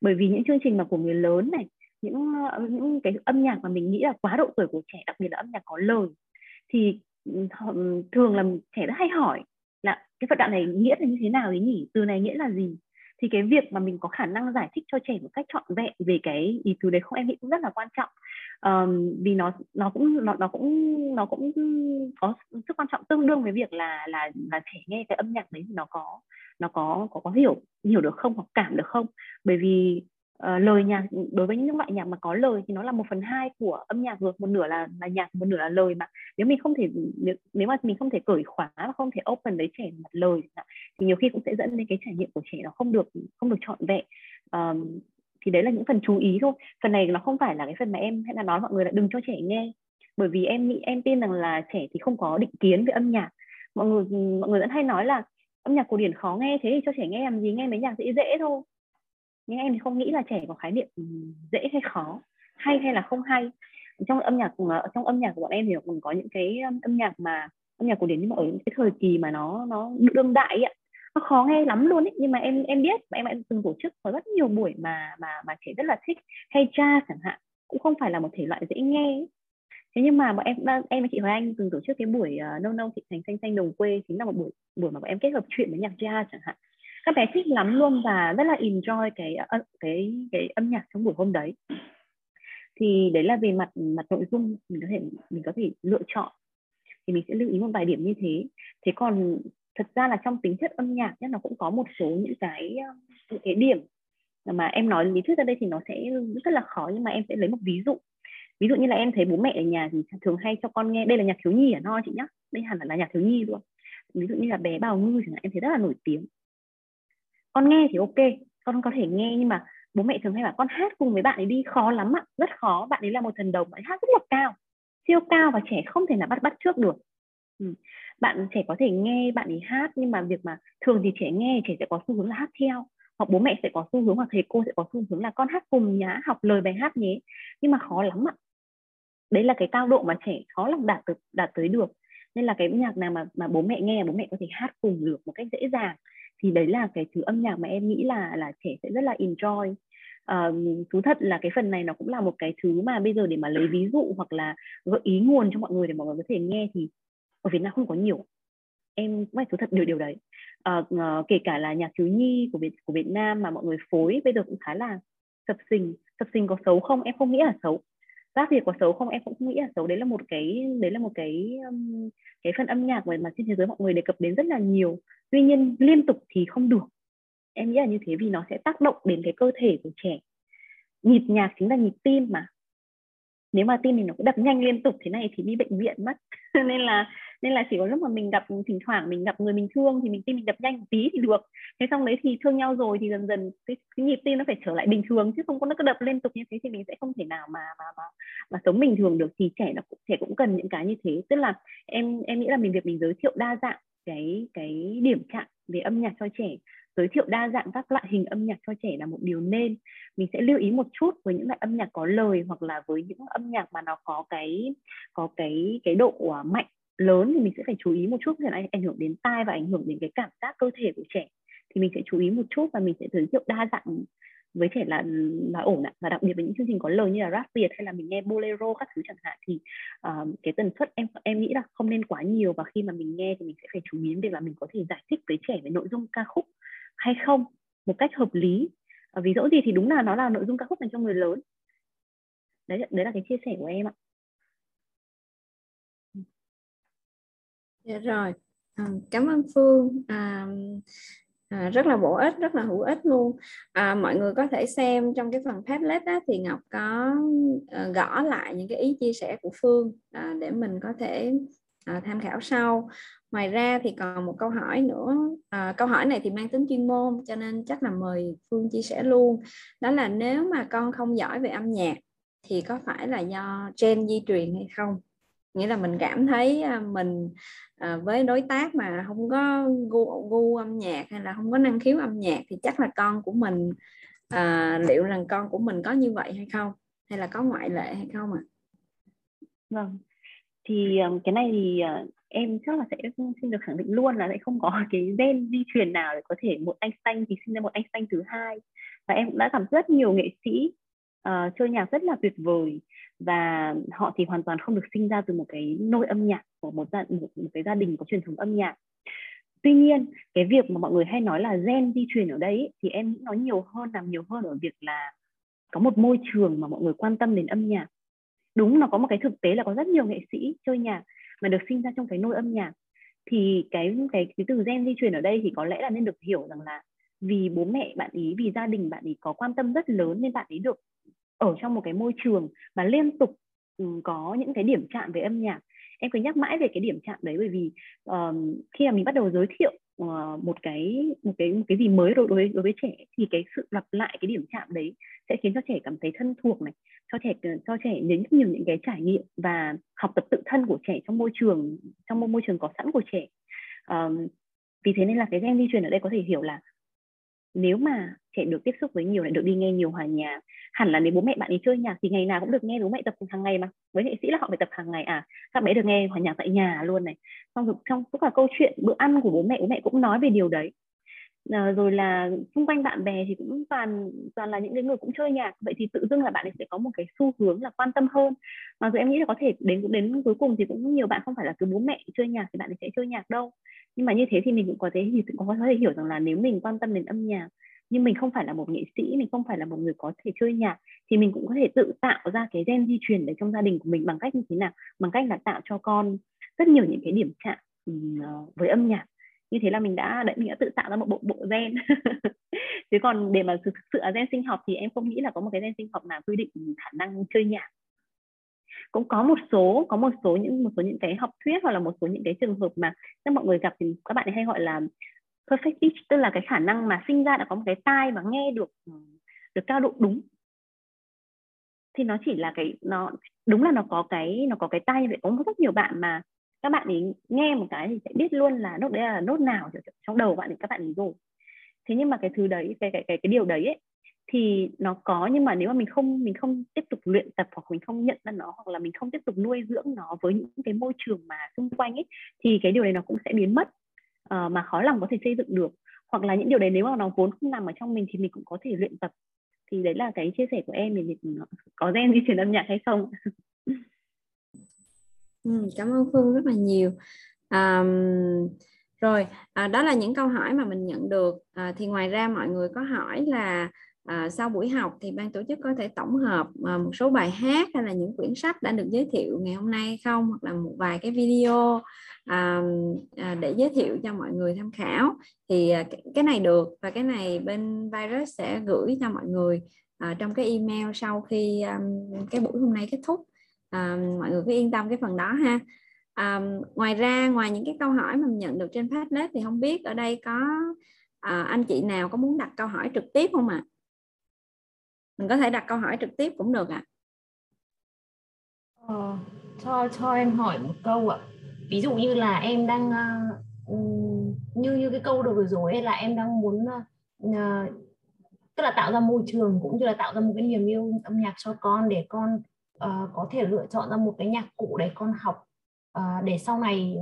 Bởi vì những chương trình mà của người lớn này, những những cái âm nhạc mà mình nghĩ là quá độ tuổi của trẻ, đặc biệt là âm nhạc có lời, thì ừ, ừ, thường là trẻ rất hay hỏi cái phần đoạn này nghĩa là như thế nào ấy nhỉ? Từ này nghĩa là gì? Thì cái việc mà mình có khả năng giải thích cho trẻ một cách trọn vẹn về cái ý từ đấy không em nghĩ cũng rất là quan trọng. Um, vì nó nó cũng nó nó cũng nó cũng có sức quan trọng tương đương với việc là là là trẻ nghe cái âm nhạc đấy thì nó có nó có có có hiểu hiểu được không hoặc cảm được không? Bởi vì uh, lời nhạc đối với những loại nhạc mà có lời thì nó là một phần hai của âm nhạc rồi một nửa là là nhạc một nửa là lời mà. Nếu mình không thể nếu, nếu mà mình không thể cởi khóa và không thể open với trẻ mặt lời thì nhiều khi cũng sẽ dẫn đến cái trải nghiệm của trẻ nó không được không được trọn vẹn. Um, thì đấy là những phần chú ý thôi. Phần này nó không phải là cái phần mà em hay là nói mọi người là đừng cho trẻ nghe. Bởi vì em nghĩ em tin rằng là trẻ thì không có định kiến về âm nhạc. Mọi người mọi người vẫn hay nói là âm nhạc cổ điển khó nghe thế thì cho trẻ nghe làm gì nghe mấy nhạc dễ dễ thôi nhưng em thì không nghĩ là trẻ có khái niệm ừ, dễ hay khó hay hay là không hay. Trong âm nhạc ờ, trong âm nhạc của bọn em thì còn có những cái âm nhạc mà âm nhạc cổ điển nhưng mà ở những cái thời kỳ mà nó nó đương đại ấy, nó khó nghe lắm luôn ấy nhưng mà em em biết và em đã từng tổ chức có rất nhiều buổi mà mà mà trẻ rất là thích hay cha chẳng hạn cũng không phải là một thể loại dễ nghe ấy. thế nhưng mà bọn em em và chị Hoài Anh từng tổ chức cái buổi uh, nâu nâu thị thành xanh xanh đồng quê chính là một buổi buổi mà bọn em kết hợp chuyện với nhạc jazz chẳng hạn các bé thích lắm luôn và rất là enjoy cái ờ, cái cái âm nhạc trong buổi hôm đấy. Thì đấy là về mặt mặt nội dung mình có thể, mình có thể lựa chọn. Thì mình sẽ lưu ý một vài điểm như thế. Thế còn thật ra là trong tính chất âm nhạc nhất nó cũng có một số những cái ờ, những cái điểm mà em nói lý thuyết ra đây thì nó sẽ rất là khó, nhưng mà em sẽ lấy một ví dụ. Ví dụ như là em thấy bố mẹ ở nhà thì thường hay cho con nghe, đây là nhạc thiếu nhi ở no chị nhá? Đây hẳn là nhạc thiếu nhi luôn. Ví dụ như là bé bào ngư chẳng hạn, em thấy rất là nổi tiếng con nghe thì ok, con có thể nghe, nhưng mà bố mẹ thường hay bảo con hát cùng với bạn ấy đi, khó lắm ạ, rất khó. Bạn ấy là một thần đồng, bạn ấy hát rất là cao, siêu cao và trẻ không thể nào bắt bắt trước được. Ừ. bạn trẻ có thể nghe bạn ấy hát, nhưng mà việc mà thường thì trẻ nghe, trẻ sẽ có xu hướng là hát theo. Hoặc bố mẹ sẽ có xu hướng hoặc thầy cô sẽ có xu hướng là con hát cùng nhá, học lời bài hát nhé. Nhưng mà khó lắm ạ. Đấy là cái cao độ mà trẻ khó lòng đạt được, đạt tới được. Nên là cái nhạc nào mà mà bố mẹ nghe, bố mẹ có thể hát cùng được một cách dễ dàng thì đấy là cái thứ âm nhạc mà em nghĩ là là trẻ sẽ rất là enjoy. Uh, thú thật là cái phần này nó cũng là một cái thứ mà bây giờ để mà lấy ví dụ hoặc là gợi ý nguồn cho mọi người để mọi người có thể nghe thì ở Việt Nam không có nhiều. Em cũng phải thú thật điều điều đấy. Uh, uh, kể cả là nhạc thiếu nhi của Việt của Việt Nam mà mọi người phối bây giờ cũng khá là sập sình. Sập sình có xấu không? Em không nghĩ là xấu rap thì có xấu không? Em cũng không nghĩ là xấu. Đấy là một cái đấy là một cái um, cái phần âm nhạc mà, mà trên thế giới mọi người đề cập đến rất là nhiều. Tuy nhiên liên tục thì không được. Em nghĩ là như thế vì nó sẽ tác động đến cái cơ thể của trẻ. Nhịp nhạc chính là nhịp tim mà. Nếu mà tim mình nó cứ đập nhanh liên tục thế này thì đi bệnh viện mất. Nên là nên là chỉ có lúc mà mình gặp thỉnh thoảng mình gặp người mình thương thì mình tim mình đập nhanh một tí thì được. Thế xong đấy thì thương nhau rồi thì dần dần cái, cái nhịp tim nó phải trở lại bình thường chứ không có nó cứ đập liên tục như thế thì mình sẽ không thể nào mà mà mà mà sống bình thường được. Thì trẻ nó cũng trẻ cũng cần những cái như thế. Tức là em em nghĩ là mình việc mình giới thiệu đa dạng cái cái điểm chạm về âm nhạc cho trẻ giới thiệu đa dạng các loại hình âm nhạc cho trẻ là một điều nên. Mình sẽ lưu ý một chút với những loại âm nhạc có lời hoặc là với những âm nhạc mà nó có cái có cái cái độ à, mạnh lớn thì mình sẽ phải chú ý một chút có thể ảnh hưởng đến tai và ảnh hưởng đến cái cảm giác cơ thể của trẻ. Thì mình sẽ chú ý một chút và mình sẽ giới thiệu đa dạng với trẻ là là ổn ạ. Và đặc biệt với những chương trình có lời như là rap việt hay là mình nghe bolero các thứ chẳng hạn thì uh, cái tần suất em em nghĩ là không nên quá nhiều và khi mà mình nghe thì mình sẽ phải chú ý đến việc là mình có thể giải thích với trẻ về nội dung ca khúc hay không một cách hợp lý. Ờ, uh, vì dẫu gì thì đúng là nó là nội dung ca khúc dành cho người lớn. Đấy đấy là cái chia sẻ của em ạ. Dạ rồi, à, cảm ơn Phương. À, à, rất là bổ ích, rất là hữu ích luôn. À, mọi người có thể xem trong cái phần Padlet đó thì Ngọc có à, gõ lại những cái ý chia sẻ của Phương à, để mình có thể à, tham khảo sau. Ngoài ra thì còn một câu hỏi nữa. À, câu hỏi này thì mang tính chuyên môn cho nên chắc là mời Phương chia sẻ luôn. Đó là nếu mà con không giỏi về âm nhạc thì có phải là do gen di truyền hay không? Nghĩa là mình cảm thấy à, mình à, với đối tác mà không có gu, gu âm nhạc hay là không có năng khiếu âm nhạc thì chắc là con của mình à, liệu rằng con của mình có như vậy hay không? Hay là có ngoại lệ hay không ạ? À? vâng. Thì ờ, cái này thì ờ, em chắc là sẽ xin được khẳng định luôn là sẽ không có cái gen di truyền nào để có thể một anh xanh thì sinh ra một anh xanh thứ hai. Và em cũng đã gặp rất nhiều nghệ sĩ uh, chơi nhạc rất là tuyệt vời và họ thì hoàn toàn không được sinh ra từ một cái nôi âm nhạc của một gia một, một cái gia đình có truyền thống âm nhạc. Tuy nhiên cái việc mà mọi người hay nói là gen di truyền ở đây thì em nghĩ nó nhiều hơn làm nhiều hơn ở việc là có một môi trường mà mọi người quan tâm đến âm nhạc. Đúng nó có một cái thực tế là có rất nhiều nghệ sĩ chơi nhạc mà được sinh ra trong cái nôi âm nhạc. Thì cái cái cái từ gen di truyền ở đây thì có lẽ là nên được hiểu rằng là vì bố mẹ bạn ý vì gia đình bạn ý có quan tâm rất lớn nên bạn ý được ở trong một cái môi trường mà liên tục ừ, có những cái điểm chạm về âm nhạc. Em cứ nhắc mãi về cái điểm chạm đấy bởi vì um, khi mà mình bắt đầu giới thiệu uh, một cái một cái một cái gì mới đối với đối với trẻ thì cái sự lặp lại cái điểm chạm đấy sẽ khiến cho trẻ cảm thấy thân thuộc này cho trẻ ờ, cho trẻ nhớ nhiều những cái trải nghiệm và học tập tự thân của trẻ trong môi trường trong một môi trường có sẵn của trẻ. Um, vì thế nên là cái gen di truyền ở đây có thể hiểu là nếu mà trẻ được tiếp xúc với nhiều lại được đi nghe nhiều hòa nhạc hẳn là nếu bố mẹ bạn ấy chơi nhạc thì ngày nào cũng được nghe bố mẹ tập hàng ngày mà. Với nghệ sĩ là họ phải tập hàng ngày. À các bé được nghe hòa nhạc tại nhà luôn này. Xong rồi, trong tất cả câu chuyện bữa ăn của bố mẹ bố mẹ cũng nói về điều đấy. À, rồi là xung quanh bạn bè thì cũng toàn toàn là những cái người cũng chơi nhạc. Vậy thì tự dưng là bạn ấy sẽ có một cái xu hướng là quan tâm hơn. Mà rồi em nghĩ là có thể đến đến cuối cùng thì cũng nhiều bạn không phải là cứ bố mẹ chơi nhạc thì bạn ấy sẽ chơi nhạc đâu nhưng mà như thế thì mình cũng có thể, thì cũng có thể hiểu rằng là nếu mình quan tâm đến âm nhạc, nhưng mình không phải là một nghệ sĩ, mình không phải là một người có thể chơi nhạc, thì mình cũng có thể tự tạo ra cái gen di truyền để trong gia đình của mình bằng cách như thế nào? Bằng cách là tạo cho con rất nhiều những cái điểm chạm ừ, ờ, với âm nhạc. Như thế là mình đã đấy mình đã tự tạo ra một bộ bộ gen. Chứ còn để mà thực sự là gen sinh học thì em không nghĩ là có một cái gen sinh học nào quy định khả năng chơi nhạc cũng có một số có một số những một số những cái học thuyết hoặc là một số những cái trường hợp mà các mọi người gặp thì các bạn ấy hay gọi là perfect pitch tức là cái khả năng mà sinh ra đã có một cái tai và nghe được ừ, được cao độ đúng. Thì nó chỉ là cái nó đúng là nó có cái nó có cái tai vậy có rất nhiều bạn mà các bạn ấy nghe một cái thì sẽ biết luôn là nốt đấy là nốt nào trong đầu bạn thì các bạn ấy rồi. Thế nhưng mà cái thứ đấy cái cái cái cái điều đấy ấy, thì nó có nhưng mà nếu mà mình không mình không tiếp tục luyện tập hoặc mình không nhận ra nó hoặc là mình không tiếp tục nuôi dưỡng nó với những cái môi trường mà xung quanh ấy thì cái điều này nó cũng sẽ biến mất uh, mà khó lòng có thể xây dựng được. Hoặc là những điều đấy nếu mà nó vốn không nằm ở trong mình thì mình cũng có thể luyện tập. Thì đấy là cái chia sẻ của em thì có gen di truyền âm nhạc hay không. Ừ, cảm ơn phương rất là nhiều. Um, rồi à, đó là những câu hỏi mà mình nhận được. À, thì ngoài ra mọi người có hỏi là à, sau buổi học thì ban tổ chức có thể tổng hợp à, một số bài hát hay là những quyển sách đã được giới thiệu ngày hôm nay không? Hoặc là một vài cái video à, à, để giới thiệu cho mọi người tham khảo. Thì à, cái này được và cái này bên virus sẽ gửi cho mọi người à, trong cái email sau khi um, cái buổi hôm nay kết thúc. À, mọi người cứ yên tâm cái phần đó ha. À, ngoài ra ngoài những cái câu hỏi mà mình nhận được trên Padlet thì không biết ở đây có à, anh chị nào có muốn đặt câu hỏi trực tiếp không ạ? à? Mình có thể đặt câu hỏi trực tiếp cũng được ạ. À. ờ, cho cho em hỏi một câu ạ. Ví dụ như là em đang uh, như như cái câu vừa rồi ấy là em đang muốn uh, tức là tạo ra môi trường cũng như là tạo ra một cái niềm yêu âm nhạc cho con để con uh, có thể lựa chọn ra một cái nhạc cụ để con học. Uh, để sau này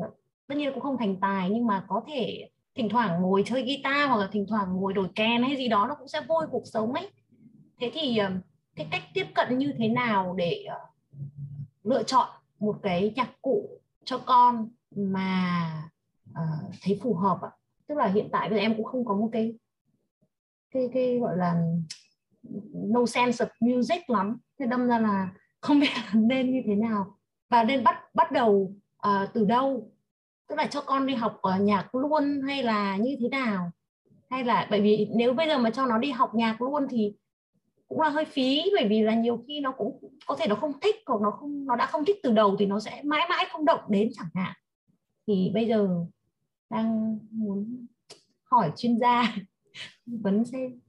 tất nhiên cũng không thành tài nhưng mà có thể thỉnh thoảng ngồi chơi guitar hoặc là thỉnh thoảng ngồi đổi kèn hay gì đó nó cũng sẽ vui cuộc sống ấy thế thì cái cách tiếp cận như thế nào để ờ, lựa chọn một cái nhạc cụ cho con mà uh, thấy phù hợp ạ? Tức là hiện tại bây giờ em cũng không có một cái cái cái gọi là no sense of music lắm. Thế đâm ra là không biết là nên như thế nào. Và nên bắt bắt đầu uh, từ đâu? Tức là cho con đi học uh, nhạc luôn hay là như thế nào? Hay là bởi vì nếu bây giờ mà cho nó đi học nhạc luôn thì cũng là hơi phí, bởi vì là nhiều khi nó cũng có thể nó không thích hoặc nó không, nó đã không thích từ đầu thì nó sẽ mãi mãi không động đến chẳng hạn. Thì bây giờ đang muốn hỏi chuyên gia vấn xem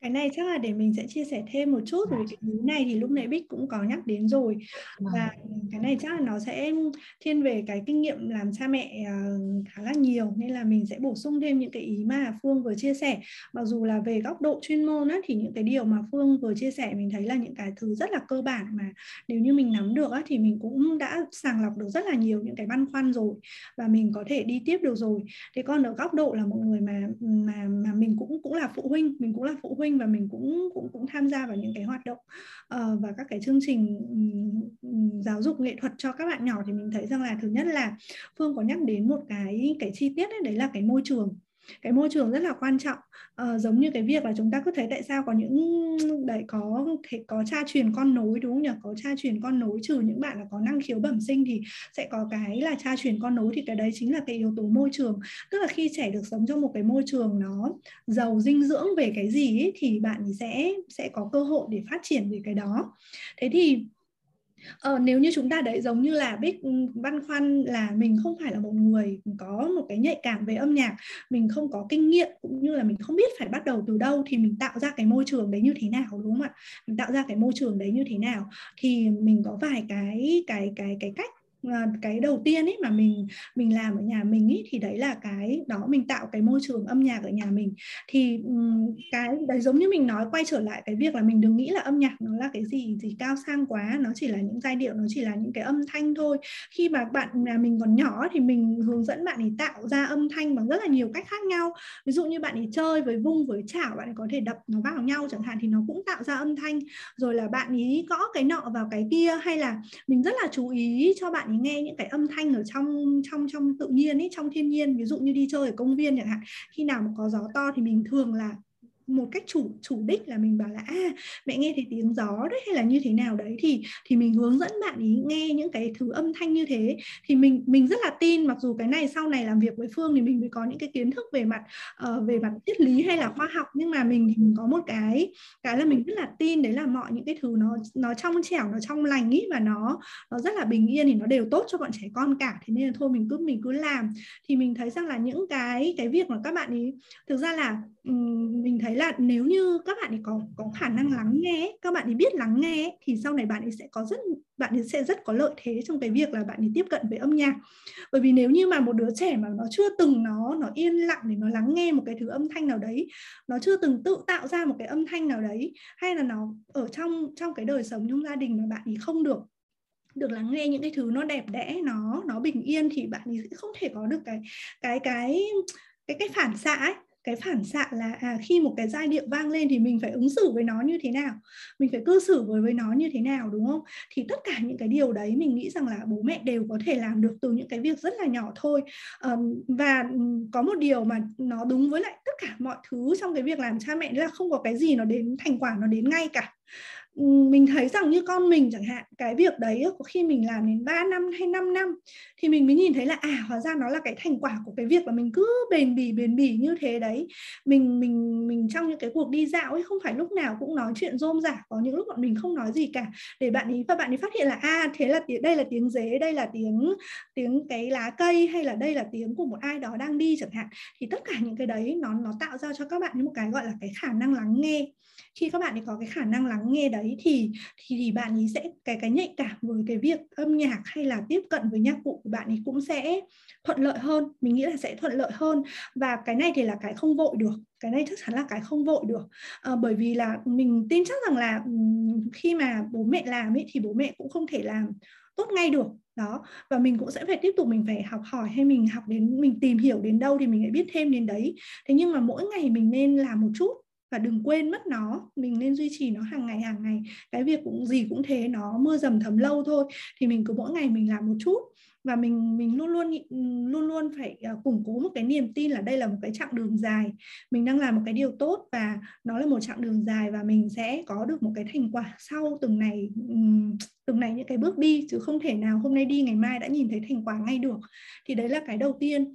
cái này chắc là để mình sẽ chia sẻ thêm một chút về cái ý này thì lúc nãy Bích cũng có nhắc đến rồi. Và cái này chắc là nó sẽ thiên về cái kinh nghiệm làm cha mẹ ờ, khá là nhiều nên là mình sẽ bổ sung thêm những cái ý mà Phương vừa chia sẻ. Mặc dù là về góc độ chuyên môn á, thì những cái điều mà Phương vừa chia sẻ mình thấy là những cái thứ rất là cơ bản mà nếu như mình nắm được á, thì mình cũng đã sàng lọc được rất là nhiều những cái băn khoăn rồi và mình có thể đi tiếp được rồi. Thế còn ở góc độ là một người mà mà mà mình cũng cũng là phụ huynh mình cũng là phụ huynh huynh và mình cũng cũng cũng tham gia vào những cái hoạt động uh, và các cái chương trình um, giáo dục nghệ thuật cho các bạn nhỏ thì mình thấy rằng là thứ nhất là Phương có nhắc đến một cái cái chi tiết ấy, đấy là cái môi trường cái môi trường rất là quan trọng. À, giống như cái việc là chúng ta cứ thấy tại sao có những đấy có có cha truyền con nối đúng không nhỉ? Có cha truyền con nối trừ những bạn là có năng khiếu bẩm sinh thì sẽ có cái là cha truyền con nối thì cái đấy chính là cái yếu tố môi trường. Tức là khi trẻ được sống trong một cái môi trường nó giàu dinh dưỡng về cái gì ấy, thì bạn sẽ sẽ có cơ hội để phát triển về cái đó. Thế thì Ờ, nếu như chúng ta đấy giống như là biết ừ, băn khoăn là mình không phải là một người có một cái nhạy cảm về âm nhạc mình không có kinh nghiệm cũng như là mình không biết phải bắt đầu từ đâu thì mình tạo ra cái môi trường đấy như thế nào đúng không ạ? Mình tạo ra cái môi trường đấy như thế nào thì mình có vài cái cái cái cái cách Ờ, cái đầu tiên ấy mà mình mình làm ở nhà mình ấy thì đấy là cái, đó mình tạo cái môi trường âm nhạc ở nhà mình. Thì cái đấy giống như mình nói, quay trở lại cái việc là mình đừng nghĩ là âm nhạc nó là cái gì gì cao sang quá, nó chỉ là những giai điệu, nó chỉ là những cái âm thanh thôi. Khi mà bạn, nhà mình còn nhỏ thì mình hướng dẫn bạn ấy tạo ra âm thanh bằng rất là nhiều cách khác nhau. Ví dụ như bạn ấy chơi với vung, với chảo, bạn ấy có thể đập nó vào nhau chẳng hạn thì nó cũng tạo ra âm thanh. Rồi là bạn ấy gõ cái nọ vào cái kia hay là mình rất là chú ý cho bạn ấy nghe những cái âm thanh ở trong trong trong tự nhiên ấy, trong thiên nhiên. Ví dụ như đi chơi ở công viên chẳng hạn, khi nào mà có gió to thì mình thường là một cách chủ chủ đích là mình bảo là à mẹ nghe thấy tiếng gió đấy hay là như thế nào? Đấy thì thì mình hướng dẫn bạn ý nghe những cái thứ âm thanh như thế. Thì mình mình rất là tin mặc dù cái này sau này làm việc với phương thì mình mới có những cái kiến thức về mặt uh, về mặt triết lý hay là khoa học. Nhưng mà mình thì mình có một cái cái là mình rất là tin đấy là mọi những cái thứ nó nó trong trẻo nó trong lành ý và nó nó rất là bình yên thì nó đều tốt cho bọn trẻ con cả. Thế nên là thôi mình cứ mình cứ làm. Thì mình thấy rằng là những cái cái việc mà các bạn ý thực ra là mình thấy là nếu như các bạn ấy có có khả năng lắng nghe các bạn ấy biết lắng nghe thì sau này bạn ấy sẽ có rất, bạn ấy sẽ rất có lợi thế trong cái việc là bạn ấy tiếp cận với âm nhạc. Bởi vì nếu như mà một đứa trẻ mà nó chưa từng nó nó yên lặng để nó lắng nghe một cái thứ âm thanh nào đấy, nó chưa từng tự tạo ra một cái âm thanh nào đấy, hay là nó ở trong trong cái đời sống trong gia đình mà bạn ấy không được được lắng nghe những cái thứ nó đẹp đẽ, nó nó bình yên, thì bạn ấy sẽ không thể có được cái cái cái cái cái phản xạ ấy cái phản xạ là à, khi một cái giai điệu vang lên thì mình phải ứng xử với nó như thế nào? Mình phải cư xử với với nó như thế nào đúng không? Thì tất cả những cái điều đấy mình nghĩ rằng là bố mẹ đều có thể làm được từ những cái việc rất là nhỏ thôi. Um, và có một điều mà nó đúng với lại tất cả mọi thứ trong cái việc làm cha mẹ là không có cái gì nó đến thành quả nó đến ngay cả mình thấy rằng như con mình chẳng hạn, cái việc đấy có khi mình làm đến 3 năm hay 5 năm, thì mình mới nhìn thấy là à hóa ra nó là cái thành quả của cái việc mà mình cứ bền bỉ bền bỉ như thế đấy. Mình mình mình trong những cái cuộc đi dạo ấy, không phải lúc nào cũng nói chuyện rôm rả, có những lúc bọn mình không nói gì cả. Để bạn ấy và bạn ấy phát hiện là à thế là tiếng, đây là tiếng dế, đây là tiếng tiếng cái lá cây, hay là đây là tiếng của một ai đó đang đi chẳng hạn, thì tất cả những cái đấy nó nó tạo ra cho các bạn một cái gọi là cái khả năng lắng nghe. Khi các bạn ấy có cái khả năng lắng nghe đấy thì thì thì bạn ấy sẽ cái cái nhạy cảm với cái việc âm nhạc hay là tiếp cận với nhạc cụ của bạn ấy cũng sẽ thuận lợi hơn. Mình nghĩ là sẽ thuận lợi hơn. Và cái này thì là cái không vội được. Cái này chắc chắn là cái không vội được. À, bởi vì là mình tin chắc rằng là khi mà bố mẹ làm ấy thì bố mẹ cũng không thể làm tốt ngay được. Đó. Và mình cũng sẽ phải tiếp tục mình phải học hỏi hay mình học đến mình tìm hiểu đến đâu thì mình lại biết thêm đến đấy. Thế nhưng mà mỗi ngày mình nên làm một chút và đừng quên mất nó, mình nên duy trì nó hàng ngày hàng ngày. Cái việc cũng gì cũng thế, nó mưa dầm thấm lâu thôi thì mình cứ mỗi ngày mình làm một chút. Và mình mình luôn luôn luôn luôn phải à, củng cố một cái niềm tin là đây là một cái chặng đường dài. Mình đang làm một cái điều tốt và nó là một chặng đường dài và mình sẽ có được một cái thành quả sau từng này từng này những cái bước đi. Chứ không thể nào hôm nay đi, ngày mai đã nhìn thấy thành quả ngay được. Thì đấy là cái đầu tiên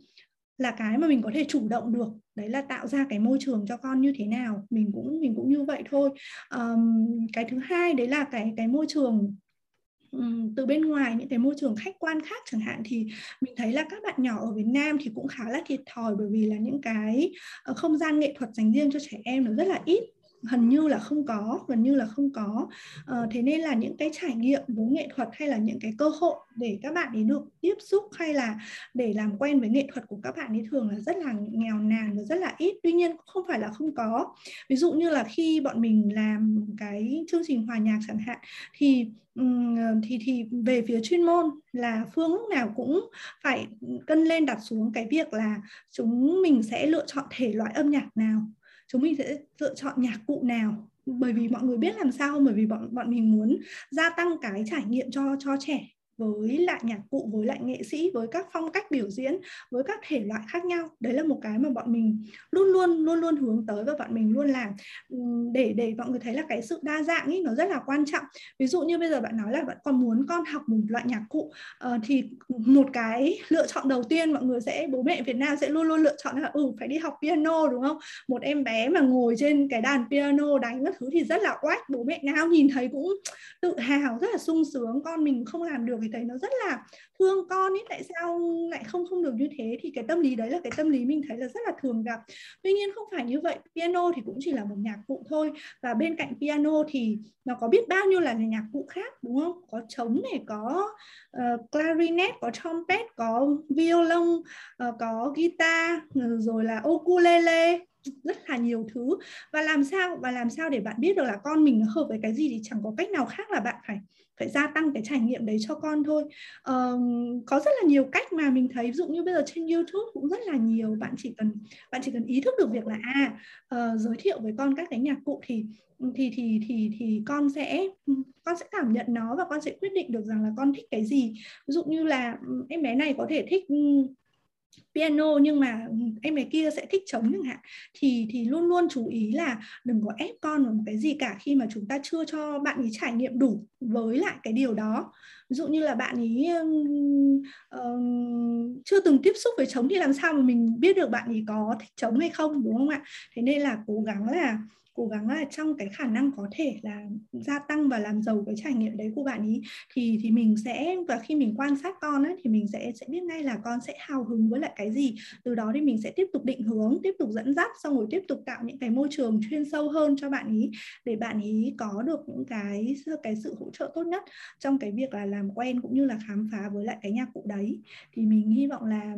là cái mà mình có thể chủ động được đấy là tạo ra cái môi trường cho con như thế nào. Mình cũng mình cũng như vậy thôi. Um, cái thứ hai đấy là cái cái môi trường từ bên ngoài những cái môi trường khách quan khác chẳng hạn thì mình thấy là các bạn nhỏ ở Việt Nam thì cũng khá là thiệt thòi bởi vì là những cái ờ, không gian nghệ thuật dành riêng cho trẻ em nó rất là ít hình như là không có gần như là không có. À, thế nên là những cái trải nghiệm với nghệ thuật hay là những cái cơ hội để các bạn ấy được tiếp xúc hay là để làm quen với nghệ thuật của các bạn ấy thường là rất là nghèo nàn và rất là ít. Tuy nhiên không phải là không có. Ví dụ như là khi bọn mình làm cái chương trình hòa nhạc chẳng hạn thì thì thì về phía chuyên môn là phương lúc nào cũng phải cân lên đặt xuống cái việc là chúng mình sẽ lựa chọn thể loại âm nhạc nào chúng mình sẽ lựa chọn nhạc cụ nào? Bởi vì mọi người biết làm sao bởi vì bọn bọn mình muốn gia tăng cái trải nghiệm cho cho trẻ với lại nhạc cụ với lại nghệ sĩ với các phong cách biểu diễn với các thể loại khác nhau. Đấy là một cái mà bọn mình luôn luôn luôn luôn hướng tới và bọn mình luôn làm. Để để mọi người thấy là cái sự đa dạng ấy nó rất là quan trọng. Ví dụ như bây giờ bạn nói là bạn còn muốn con học một loại nhạc cụ uh, thì một cái lựa chọn đầu tiên mọi người sẽ bố mẹ Việt Nam sẽ luôn luôn lựa chọn là ừ phải đi học piano đúng không? Một em bé mà ngồi trên cái đàn piano đánh các thứ thì rất là oách. Bố mẹ nào nhìn thấy cũng tự hào rất là sung sướng. Con mình không làm được vì thấy nó rất là thương con ấy tại sao lại không không được như thế? Thì cái tâm lý đấy là cái tâm lý mình thấy là rất là thường gặp. Tuy nhiên không phải như vậy piano thì cũng chỉ là một nhạc cụ thôi. Và bên cạnh piano thì nó có biết bao nhiêu là nhạc cụ khác đúng không? Có trống này có uh, clarinet có trumpet có violon uh, có guitar ừ, rồi là ukulele rất là nhiều thứ. Và làm sao và làm sao để bạn biết được là con mình nó hợp với cái gì thì chẳng có cách nào khác là bạn phải phải gia tăng cái trải nghiệm đấy cho con thôi. Um, có rất là nhiều cách mà mình thấy ví dụ như bây giờ trên YouTube cũng rất là nhiều bạn chỉ cần bạn chỉ cần ý thức được việc là à uh, giới thiệu với con các cái nhạc cụ thì thì thì thì thì con sẽ con sẽ cảm nhận nó và con sẽ quyết định được rằng là con thích cái gì. Ví dụ như là ừ, em bé này có thể thích ừ, piano nhưng mà em bé kia sẽ thích trống chẳng hạn. Thì thì luôn luôn chú ý là đừng có ép con vào một cái gì cả khi mà chúng ta chưa cho bạn ấy trải nghiệm đủ với lại cái điều đó. Ví dụ như là bạn ấy uh, chưa từng tiếp xúc với trống thì làm sao mà mình biết được bạn ấy có thích trống hay không đúng không ạ? Thế nên là cố gắng là cố gắng là trong cái khả năng có thể là gia tăng và làm giàu cái trải nghiệm đấy của bạn ý thì thì mình sẽ và khi mình quan sát con ấy thì mình sẽ sẽ biết ngay là con sẽ hào hứng với lại cái gì. Từ đó thì mình sẽ tiếp tục định hướng tiếp tục dẫn dắt xong rồi tiếp tục tạo những cái môi trường chuyên sâu hơn cho bạn ý để bạn ý có được những cái cái sự hỗ trợ tốt nhất trong cái việc là làm quen cũng như là khám phá với lại cái nhạc cụ đấy. Thì mình hy vọng là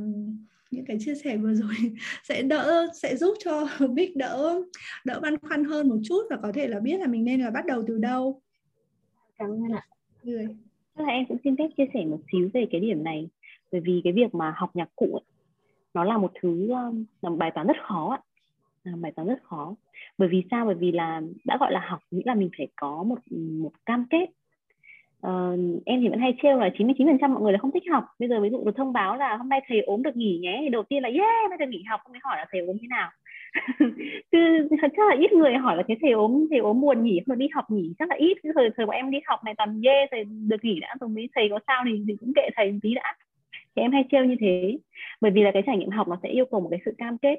những cái chia sẻ vừa rồi sẽ đỡ sẽ giúp cho Bích đỡ đỡ băn khoăn hơn một chút và có thể là biết là mình nên là bắt đầu từ đâu. Cảm ơn ạ. Người. là em cũng xin phép chia sẻ một xíu về cái điểm này bởi vì cái việc mà học nhạc cụ ấy, nó là một thứ um, là một bài toán rất khó ạ là bài toán rất khó bởi vì sao bởi vì là đã gọi là học nghĩa là mình phải có một một cam kết uh, em thì vẫn hay trêu là 99% mọi người là không thích học. Bây giờ ví dụ được thông báo là hôm nay thầy ốm được nghỉ nhé thì đầu tiên là yeah bây giờ nghỉ học không mới hỏi là thầy ốm thế nào. Chứ chắc là ít người hỏi là thế thầy ốm thầy ốm buồn nghỉ không được đi học nghỉ chắc là ít thời thời bọn em đi học này toàn yeah thầy được nghỉ đã rồi mới thầy có sao thì, thì cũng kệ thầy một tí đã. Thì em hay trêu như thế. Bởi vì là cái trải nghiệm học nó sẽ yêu cầu một cái sự cam kết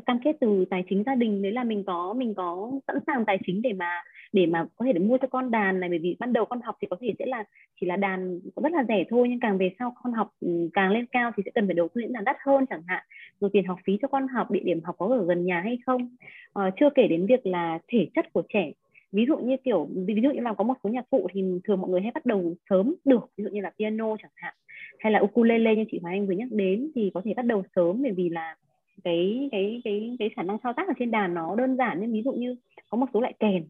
cam kết từ tài chính gia đình đấy là mình có mình có sẵn sàng tài chính để mà để mà có thể để mua cho con đàn này bởi vì ban đầu con học thì có thể sẽ là chỉ là đàn rất là rẻ thôi nhưng càng về sau con học ừ, càng lên cao thì sẽ cần phải đầu tư những đàn đắt hơn chẳng hạn. Rồi tiền học phí cho con học địa điểm học có ở gần nhà hay không? À, chưa kể đến việc là thể chất của trẻ. Ví dụ như kiểu ví dụ như là có một số nhạc cụ thì thường mọi người hay bắt đầu sớm được ví dụ như là piano chẳng hạn hay là ukulele như chị Hoàng Anh vừa nhắc đến thì có thể bắt đầu sớm bởi vì là cái cái cái cái khả năng thao tác ở trên đàn nó đơn giản nên ví dụ như có một số loại kèn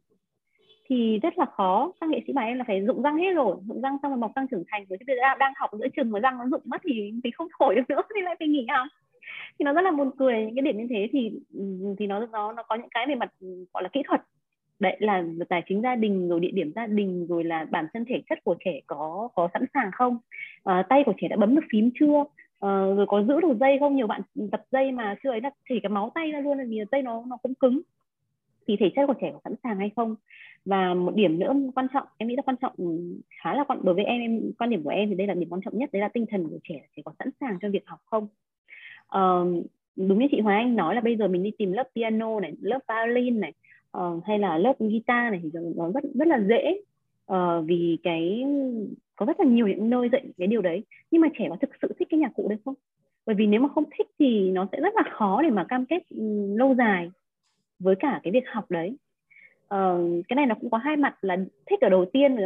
thì rất là khó. Các nghệ sĩ bài em là phải dụng răng hết rồi. Dụng răng xong rồi mọc răng trưởng thành. Rồi bây giờ đang học giữa trường mà răng nó dụng mất thì thì không thổi được nữa thì lại phải nghỉ học. Thì nó rất là buồn cười những cái điểm như thế thì thì nó nó nó có những cái về mặt gọi là kỹ thuật. Đấy là tài chính gia đình rồi địa điểm gia đình rồi là bản thân thể chất của trẻ có có sẵn sàng không? À, tay của trẻ đã bấm được phím chưa? Uh, rồi có giữ được dây không? Nhiều bạn tập dây mà chưa ấy là chỉ cái máu tay ra luôn là vì dây nó nó cũng cứng. Thì thể chất của trẻ có sẵn sàng hay không? Và một điểm nữa quan trọng em nghĩ là quan trọng ừ, khá là quan đối với em, em quan điểm của em thì đây là điểm quan trọng nhất đấy là tinh thần của trẻ trẻ có sẵn sàng cho việc học không? Uh, đúng như chị Hoàng Anh nói là bây giờ mình đi tìm lớp piano này lớp violin này uh, hay là lớp guitar này thì nó rất rất là dễ uh, vì cái có rất là nhiều những nơi dạy cái điều đấy. Nhưng mà trẻ có thực sự thích cái nhạc cụ đấy không? Bởi vì nếu mà không thích thì nó sẽ rất là khó để mà cam kết ừ, lâu dài với cả cái việc học đấy. Uh, cái này nó cũng có hai mặt là thích ở đầu tiên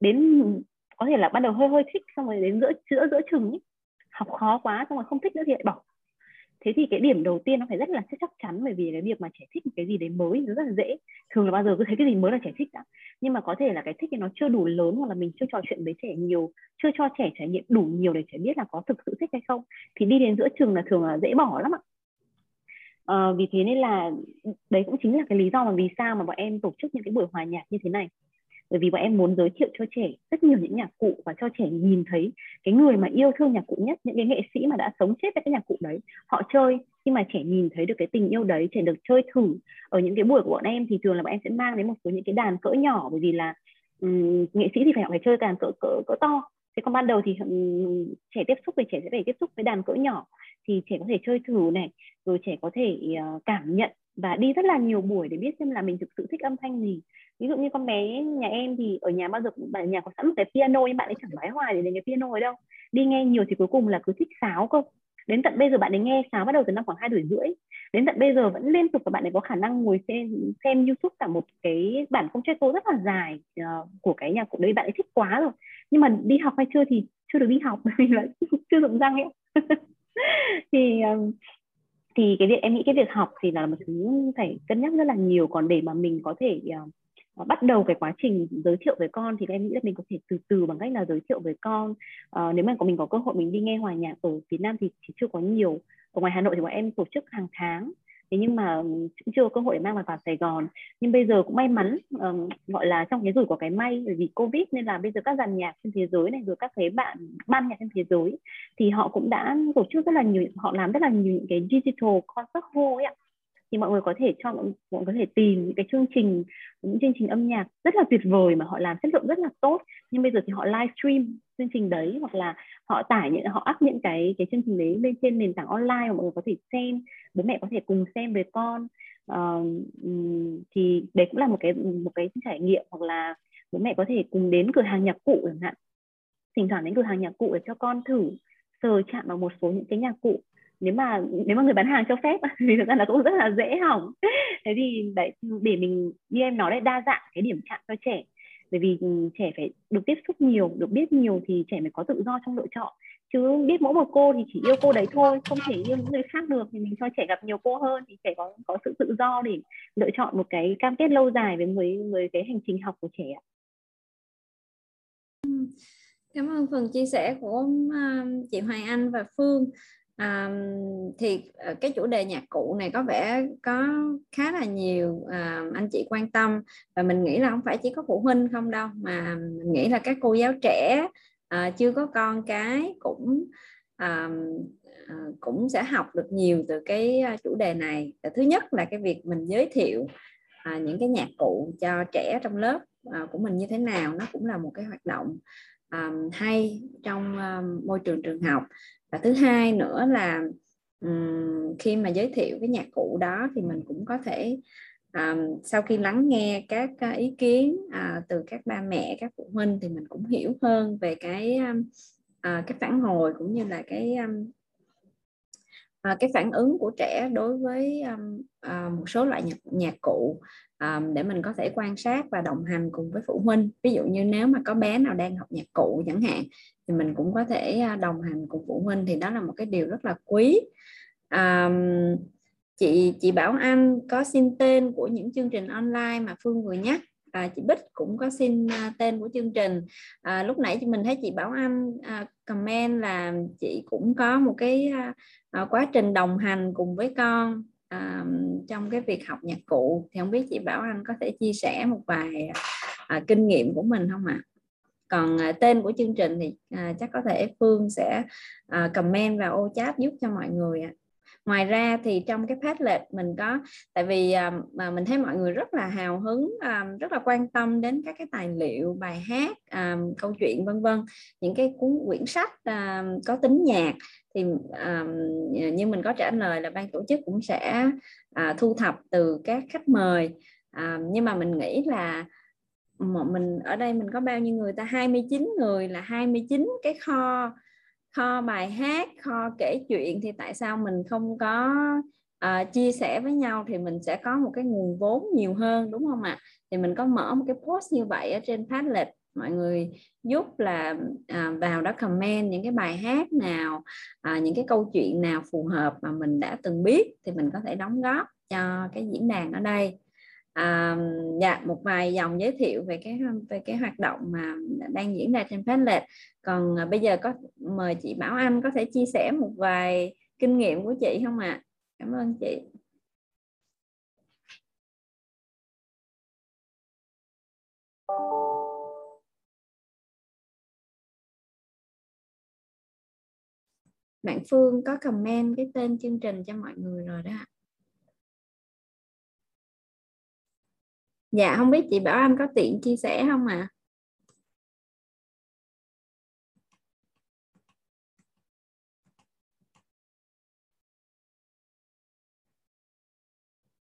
đến có thể là ban đầu hơi hơi thích xong rồi đến giữa giữa giữa chừng ấy. học khó quá xong rồi không thích nữa thì lại bỏ thế thì cái điểm đầu tiên nó phải rất là chắc chắn bởi vì cái việc mà trẻ thích một cái gì đấy mới nó rất là dễ. Thường là bao giờ cứ thấy cái gì mới là trẻ thích đã nhưng mà có thể là cái thích thì nó chưa đủ lớn hoặc là mình chưa trò chuyện với trẻ nhiều chưa cho trẻ trải nghiệm đủ nhiều để trẻ biết là có thực sự thích hay không thì đi đến giữa trường là thường là dễ bỏ lắm ạ. À, vì thế nên là đấy cũng chính là cái lý do mà vì sao mà bọn em tổ chức những cái buổi hòa nhạc như thế này bởi vì bọn em muốn giới thiệu cho trẻ rất nhiều những nhạc cụ và cho trẻ nhìn thấy cái người mà yêu thương nhạc cụ nhất những cái nghệ sĩ mà đã sống chết với cái nhạc cụ đấy. Họ chơi khi mà trẻ nhìn thấy được cái tình yêu đấy trẻ được chơi thử ở những cái buổi của bọn em thì thường là bọn em sẽ mang đến một số những cái đàn cỡ nhỏ. Bởi vì là um, nghệ sĩ thì phải phải chơi đàn cỡ cỡ cỡ to. Thế còn ban đầu thì um, trẻ tiếp xúc thì trẻ sẽ phải tiếp xúc với đàn cỡ nhỏ thì trẻ có thể chơi thử này. Rồi trẻ có thể uh, cảm nhận và đi rất là nhiều buổi để biết xem là mình thực sự thích âm thanh gì ví dụ như con bé nhà em thì ở nhà bao giờ bạn nhà có sẵn một cái piano nhưng bạn ấy chẳng nói hoài để đến cái piano ấy đâu. Đi nghe nhiều thì cuối cùng là cứ thích sáo cơ. Đến tận bây giờ bạn ấy nghe sáo bắt đầu từ năm khoảng hai tuổi rưỡi. Đến tận bây giờ vẫn liên tục và bạn ấy có khả năng ngồi xem xem youtube cả một cái bản concerto rất là dài uh, của cái nhạc cụ đấy. Bạn ấy thích quá rồi. Nhưng mà đi học hay chưa thì chưa được đi học vì là chưa dụng răng ấy. Thì um, thì cái việc em nghĩ cái việc học thì là một thứ phải cân nhắc rất là nhiều. Còn để mà mình có thể uh, bắt đầu cái quá trình giới thiệu với con thì em nghĩ là mình có thể từ từ bằng cách là giới thiệu với con. Uh, nếu mà có mình có cơ hội mình đi nghe hòa nhạc ở Việt Nam thì, thì chưa có nhiều. Ở ngoài Hà Nội thì bọn em tổ chức hàng tháng. Thế nhưng mà ừ, cũng chưa có cơ hội để mang vào, vào Sài Gòn. Nhưng bây giờ cũng may mắn um, gọi là trong cái rủi của cái may bởi vì Covid nên là bây giờ các dàn nhạc trên thế giới này rồi các cái bạn ban nhạc trên thế giới thì họ cũng đã tổ chức rất là nhiều họ làm rất là nhiều những cái digital concert hall ấy ạ thì mọi người có thể cho mọi người có thể tìm những cái chương trình những chương trình âm nhạc rất là tuyệt vời mà họ làm chất lượng rất là tốt. Nhưng bây giờ thì họ livestream chương trình đấy hoặc là họ tải những họ up những cái cái chương trình đấy lên trên nền tảng online mà mọi người có thể xem bố mẹ có thể cùng xem với con. Uh, thì đấy cũng là một cái một cái trải nghiệm hoặc là bố mẹ có thể cùng đến cửa hàng nhạc cụ chẳng hạn. Thỉnh thoảng đến cửa hàng nhạc cụ để cho con thử sờ chạm vào một số những cái nhạc cụ nếu mà nếu mà người bán hàng cho phép thì thực ra là cũng rất là dễ hỏng. Thế thì, đấy, để mình, như em nói đấy, đa dạng cái điểm chạm cho trẻ. Bởi vì ừ, trẻ phải được tiếp xúc nhiều, được biết nhiều thì trẻ mới có tự do trong lựa chọn. Chứ biết mỗi một cô thì chỉ yêu cô đấy thôi, không thể yêu những người khác được thì mình cho trẻ gặp nhiều cô hơn thì trẻ có có sự tự do để lựa chọn một cái cam kết lâu dài với với với cái hành trình học của trẻ ạ. Cảm ơn phần chia sẻ của à, chị Hoài Anh và Phương à, thì ờ, cái chủ đề nhạc cụ này có vẻ có khá là nhiều à, anh chị quan tâm. Và mình nghĩ là không phải chỉ có phụ huynh không đâu mà mình nghĩ là các cô giáo trẻ à, chưa có con cái cũng à, à, cũng sẽ học được nhiều từ cái chủ đề này. Thứ nhất là cái việc mình giới thiệu à, những cái nhạc cụ cho trẻ trong lớp à, của mình như thế nào nó cũng là một cái hoạt động à, hay trong à, môi trường trường học và thứ hai nữa là um, khi mà giới thiệu cái nhạc cụ đó thì mình cũng có thể um, sau khi lắng nghe các uh, ý kiến uh, từ các ba mẹ các phụ huynh thì mình cũng hiểu hơn về cái um, uh, cái phản hồi cũng như là cái um, à, cái phản ứng của trẻ đối với um, à, một số loại nhạc, nhạc cụ um, để mình có thể quan sát và đồng hành cùng với phụ huynh. Ví dụ như nếu mà có bé nào đang học nhạc cụ chẳng hạn thì mình cũng có thể ờ, đồng hành cùng phụ huynh thì đó là một cái điều rất là quý. Um, chị chị Bảo Anh có xin tên của những chương trình online mà Phương vừa nhắc à, chị Bích cũng có xin uh, tên của chương trình à, lúc nãy chị mình thấy chị Bảo Anh uh, comment là chị cũng có một cái uh, quá trình đồng hành cùng với con uh, trong cái việc học nhạc cụ thì không biết chị Bảo Anh có thể chia sẻ một vài uh, kinh nghiệm của mình không ạ? À? còn uh, tên của chương trình thì uh, chắc có thể Phương sẽ uh, comment vào ô chat giúp cho mọi người ạ ngoài ra thì trong cái Padlet mình có tại vì à, mà mình thấy mọi người rất là hào hứng à, rất là quan tâm đến các cái tài liệu bài hát à, câu chuyện vân vân. Những cái cuốn quyển sách có tính nhạc thì um, như mình có trả lời là ban tổ chức cũng sẽ uh, thu thập từ các khách mời. Nhưng mà mình nghĩ là mình ở đây mình có bao nhiêu người ta? 29 người là 29 cái kho kho bài hát kho kể chuyện thì tại sao mình không có uh, chia sẻ với nhau thì mình sẽ có một cái nguồn vốn nhiều hơn đúng không ạ? Thì mình có mở một cái post như vậy ở trên Padlet. Mọi người giúp là à, vào đó comment những cái bài hát nào à, những cái câu chuyện nào phù hợp mà mình đã từng biết thì mình có thể đóng góp cho cái diễn đàn ở đây à, dạ một vài dòng giới thiệu về cái về cái hoạt động mà đang diễn ra trên Padlet. Còn à, bây giờ có mời chị Bảo Anh có thể chia sẻ một vài kinh nghiệm của chị không ạ? À? cảm ơn chị. Bạn Phương có comment cái tên chương trình cho mọi người rồi đó ạ. Dạ không biết chị Bảo Anh có tiện chia sẻ không ạ à?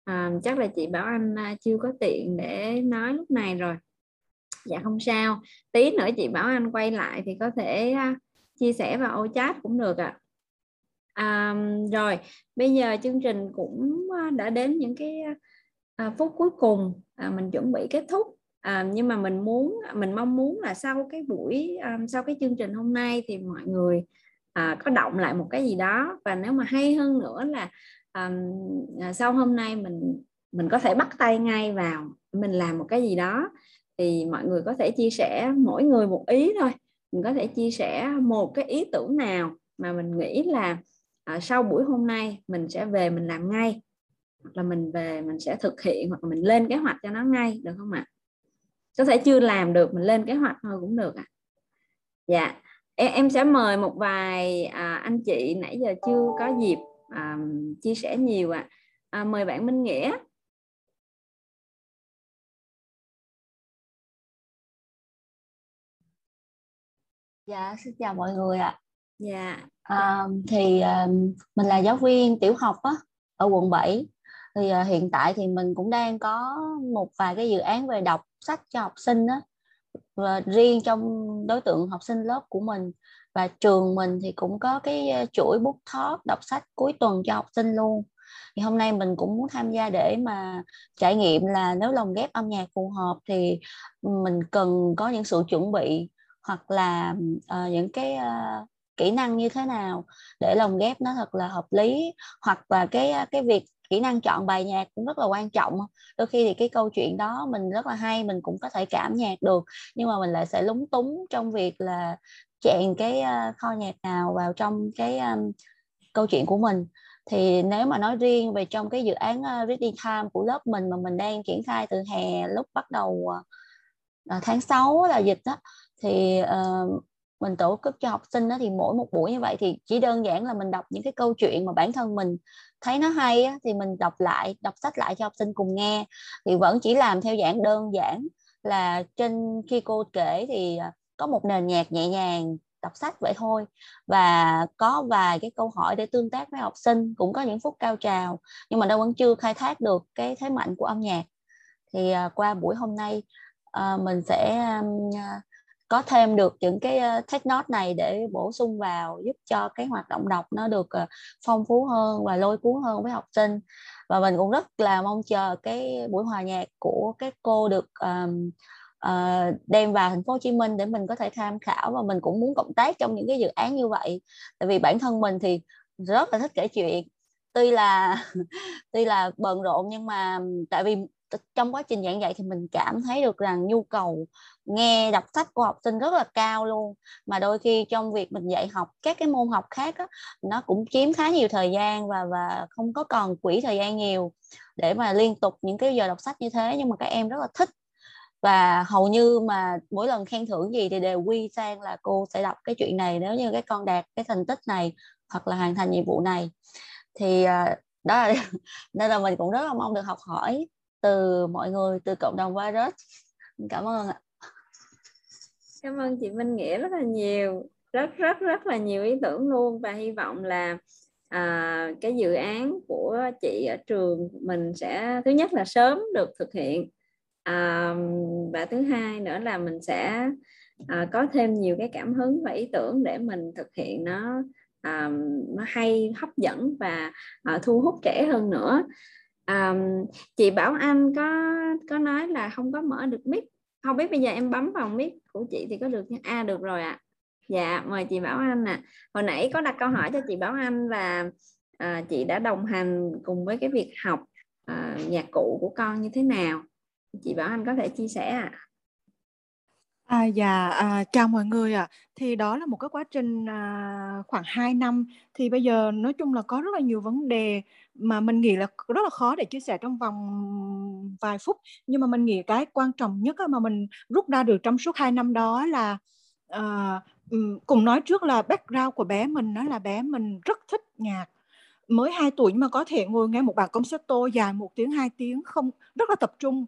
À, chắc là chị Bảo Anh à, chưa có tiện để nói lúc này rồi dạ không sao tí nữa chị Bảo Anh quay lại thì có thể à, chia sẻ vào ô chat cũng được ạ à. à, rồi bây giờ chương trình cũng à, đã đến những cái à, phút cuối cùng à, mình chuẩn bị kết thúc. À, nhưng mà mình muốn mình mong muốn là sau cái buổi à, sau cái chương trình hôm nay thì mọi người à, có động lại một cái gì đó. Và nếu mà hay hơn nữa là à, à, sau hôm nay mình mình có thể bắt tay ngay vào mình làm một cái gì đó. Thì mọi người có thể chia sẻ mỗi người một ý thôi. Mình có thể chia sẻ một cái ý tưởng nào mà mình nghĩ là à, sau buổi hôm nay mình sẽ về mình làm ngay hoặc là mình về mình sẽ thực hiện hoặc là mình lên kế hoạch cho nó ngay được không ạ có thể chưa làm được mình lên kế hoạch thôi cũng được ạ à. dạ em, em sẽ mời một vài à, anh chị nãy giờ chưa có dịp à, chia sẻ nhiều ạ à. à, mời bạn Minh Nghĩa Dạ, xin chào mọi người ạ. Dạ. À, thì à, mình là giáo viên tiểu học á, ở quận 7. Thì uh, hiện tại thì mình cũng đang có một vài cái dự án về đọc sách cho học sinh đó Và riêng trong đối tượng học sinh lớp của mình. Và trường mình thì cũng có cái à, chuỗi book talk đọc sách cuối tuần cho học sinh luôn. Thì hôm nay mình cũng muốn tham gia để mà trải nghiệm là nếu lồng ghép âm nhạc phù hợp thì mình cần có những sự chuẩn bị hoặc là uh, những cái uh, kỹ năng như thế nào để lồng ghép nó thật là hợp lý. Hoặc là cái à, cái việc kỹ năng chọn bài nhạc cũng rất là quan trọng. Đôi khi thì cái câu chuyện đó mình rất là hay mình cũng có thể cảm nhạc được nhưng mà mình lại sẽ lúng túng trong việc là chèn cái ờ, kho nhạc nào vào trong cái um, câu chuyện của mình. Thì nếu mà nói riêng về trong cái dự án ờ, reading time của lớp mình mà mình đang triển khai từ hè lúc bắt đầu uh, tháng 6 là dịch đó thì uh, mình tổ chức cho học sinh đó thì mỗi một buổi như vậy thì chỉ đơn giản là mình đọc những cái câu chuyện mà bản thân mình thấy nó hay á, thì mình đọc lại đọc sách lại cho học sinh cùng nghe. Thì vẫn chỉ làm theo dạng đơn giản là trên khi cô kể thì à, có một nền nhạc nhẹ nhàng đọc sách vậy thôi. Và có vài cái câu hỏi để tương tác với học sinh cũng có những phút cao trào nhưng mà đâu vẫn chưa khai thác được cái thế mạnh của âm nhạc. Thì à, qua buổi hôm nay à, mình sẽ có thêm được những cái uh, take note này để bổ sung vào giúp cho cái hoạt động đọc nó được ờ, phong phú hơn và lôi cuốn hơn với học sinh. Và mình cũng rất là mong chờ cái buổi hòa nhạc của các cô được um, uh, đem vào thành phố Hồ Chí Minh để mình có thể tham khảo và mình cũng muốn cộng tác trong những cái dự án như vậy. Tại vì bản thân mình thì rất là thích kể chuyện. Tuy là tuy là bận rộn nhưng mà tại vì trong quá trình giảng dạy thì mình cảm thấy được rằng nhu cầu nghe đọc sách của học sinh rất là cao luôn. Mà đôi khi trong việc mình dạy học các cái môn học khác đó, nó cũng chiếm khá nhiều thời gian và và không có còn quỹ thời gian nhiều để mà liên tục những cái giờ đọc sách như thế. Nhưng mà các em rất là thích. Và hầu như mà mỗi lần khen thưởng gì thì đều quy sang là cô sẽ đọc cái chuyện này nếu như cái con đạt cái thành tích này hoặc là hoàn thành nhiệm vụ này. Thì à, đó là nên là mình cũng rất là mong được học hỏi từ mọi người từ cộng đồng virus. Cảm ơn ạ cảm ơn chị Minh Nghĩa rất là nhiều rất rất rất là nhiều ý tưởng luôn. Và hy vọng là à, cái dự án của chị ở trường mình sẽ thứ nhất là sớm được thực hiện. À, và thứ hai nữa là mình sẽ à, có thêm nhiều cái cảm hứng và ý tưởng để mình thực hiện nó à, nó hay hấp dẫn và à, thu hút trẻ hơn nữa. À, chị Bảo Anh có có nói là không có mở được mic không biết bây giờ em bấm vào mic của chị thì có được a à, được rồi ạ à. dạ mời chị Bảo Anh ạ à. hồi nãy có đặt câu hỏi cho chị Bảo Anh và à, chị đã đồng hành cùng với cái việc học à, nhạc cụ của con như thế nào chị Bảo Anh có thể chia sẻ ạ à? À, dạ, à, chào mọi người ạ. Thì đó là một cái quá trình à, khoảng 2 năm. Thì bây giờ nói chung là có rất là nhiều vấn đề mà mình nghĩ là rất là khó để chia sẻ trong vòng vài phút. Nhưng mà mình nghĩ cái quan trọng nhất mà mình rút ra được trong suốt 2 năm đó là uh, cùng nói trước là background của bé mình nó là bé mình rất thích nhạc mới 2 tuổi nhưng mà có thể ngồi nghe một bản concerto dài một tiếng hai tiếng không rất là tập trung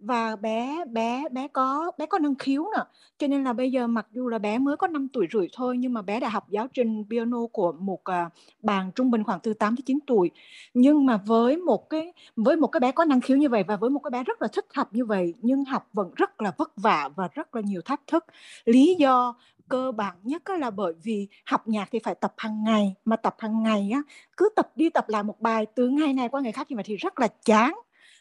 và bé bé bé có bé có năng khiếu nè. Cho nên là bây giờ mặc dù là bé mới có 5 tuổi rưỡi thôi nhưng mà bé đã học giáo trình piano của một uh, bạn trung bình khoảng từ 8 tới 9 tuổi. Nhưng mà với một cái với một cái bé có năng khiếu như vậy và với một cái bé rất là thích học như vậy nhưng học vẫn rất là vất vả và rất là nhiều thách thức. Lý do cơ bản nhất là bởi vì học nhạc thì phải tập hàng ngày mà tập hàng ngày á cứ tập đi tập lại một bài từ ngày này qua ngày khác như vậy thì rất là chán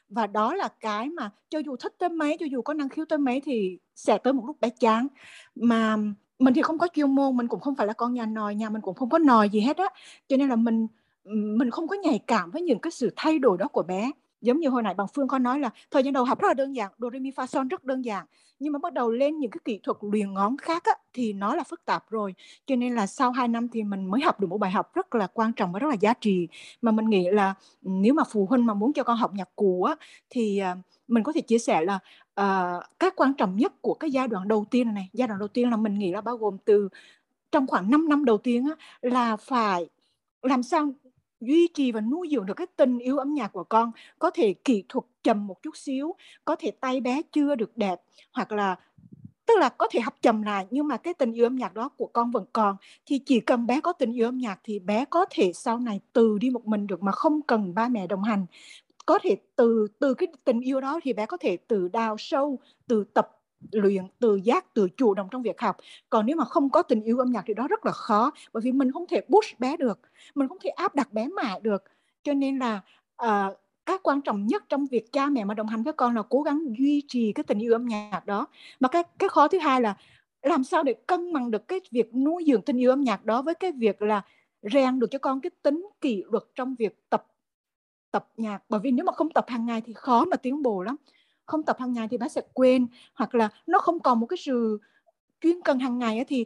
và đó là cái mà cho dù thích tới mấy, cho dù có năng khiếu tới mấy thì sẽ tới một lúc bé chán. Mà mình thì không có chuyên môn, mình cũng không phải là con nhà nòi, nhà mình cũng không có nòi gì hết á. Cho nên là mình mình không có nhạy cảm với những cái sự thay đổi đó của bé giống như hồi nãy bằng Phương có nói là thời gian đầu học rất là đơn giản, do re mi fa son rất đơn giản. Nhưng mà bắt đầu lên những cái kỹ thuật luyện ngón khác á, thì nó là phức tạp rồi. Cho nên là sau 2 năm thì mình mới học được một bài học rất là quan trọng và rất là giá trị. Mà mình nghĩ là ừ, nếu mà phụ huynh mà muốn cho con học nhạc cụ á, thì à, mình có thể chia sẻ là uh, cái quan trọng nhất của cái giai đoạn đầu tiên này, này giai đoạn đầu tiên là mình nghĩ là bao gồm từ trong khoảng 5 năm đầu tiên á, là phải làm sao duy trì và nuôi dưỡng được cái tình yêu âm nhạc của con, có thể kỹ thuật chậm một chút xíu, có thể tay bé chưa được đẹp, hoặc là, tức là có thể học chậm lại, nhưng mà cái tình yêu âm nhạc đó của con vẫn còn. Thì chỉ cần bé có tình yêu âm nhạc thì bé có thể sau này từ đi một mình được mà không cần ba mẹ đồng hành. Có thể từ từ cái tình yêu đó thì bé có thể từ đào sâu từ tập luyện từ giác từ chủ động trong việc học. Còn nếu mà không có tình yêu âm nhạc thì đó rất là khó bởi vì mình không thể push bé được mình không thể áp đặt bé mãi được. Cho nên là uh, cái quan trọng nhất trong việc cha mẹ mà đồng hành với con là cố gắng duy trì cái tình yêu âm nhạc đó. Mà cái cái khó thứ hai là làm sao để cân bằng được cái việc nuôi dưỡng tình yêu âm nhạc đó với cái việc là rèn được cho con cái tính kỷ luật trong việc tập tập nhạc. Bởi vì nếu mà không tập hàng ngày thì khó mà tiến bộ lắm không tập hàng ngày thì bé sẽ quên, hoặc là nó không còn một cái sự chuyên cần hàng ngày thì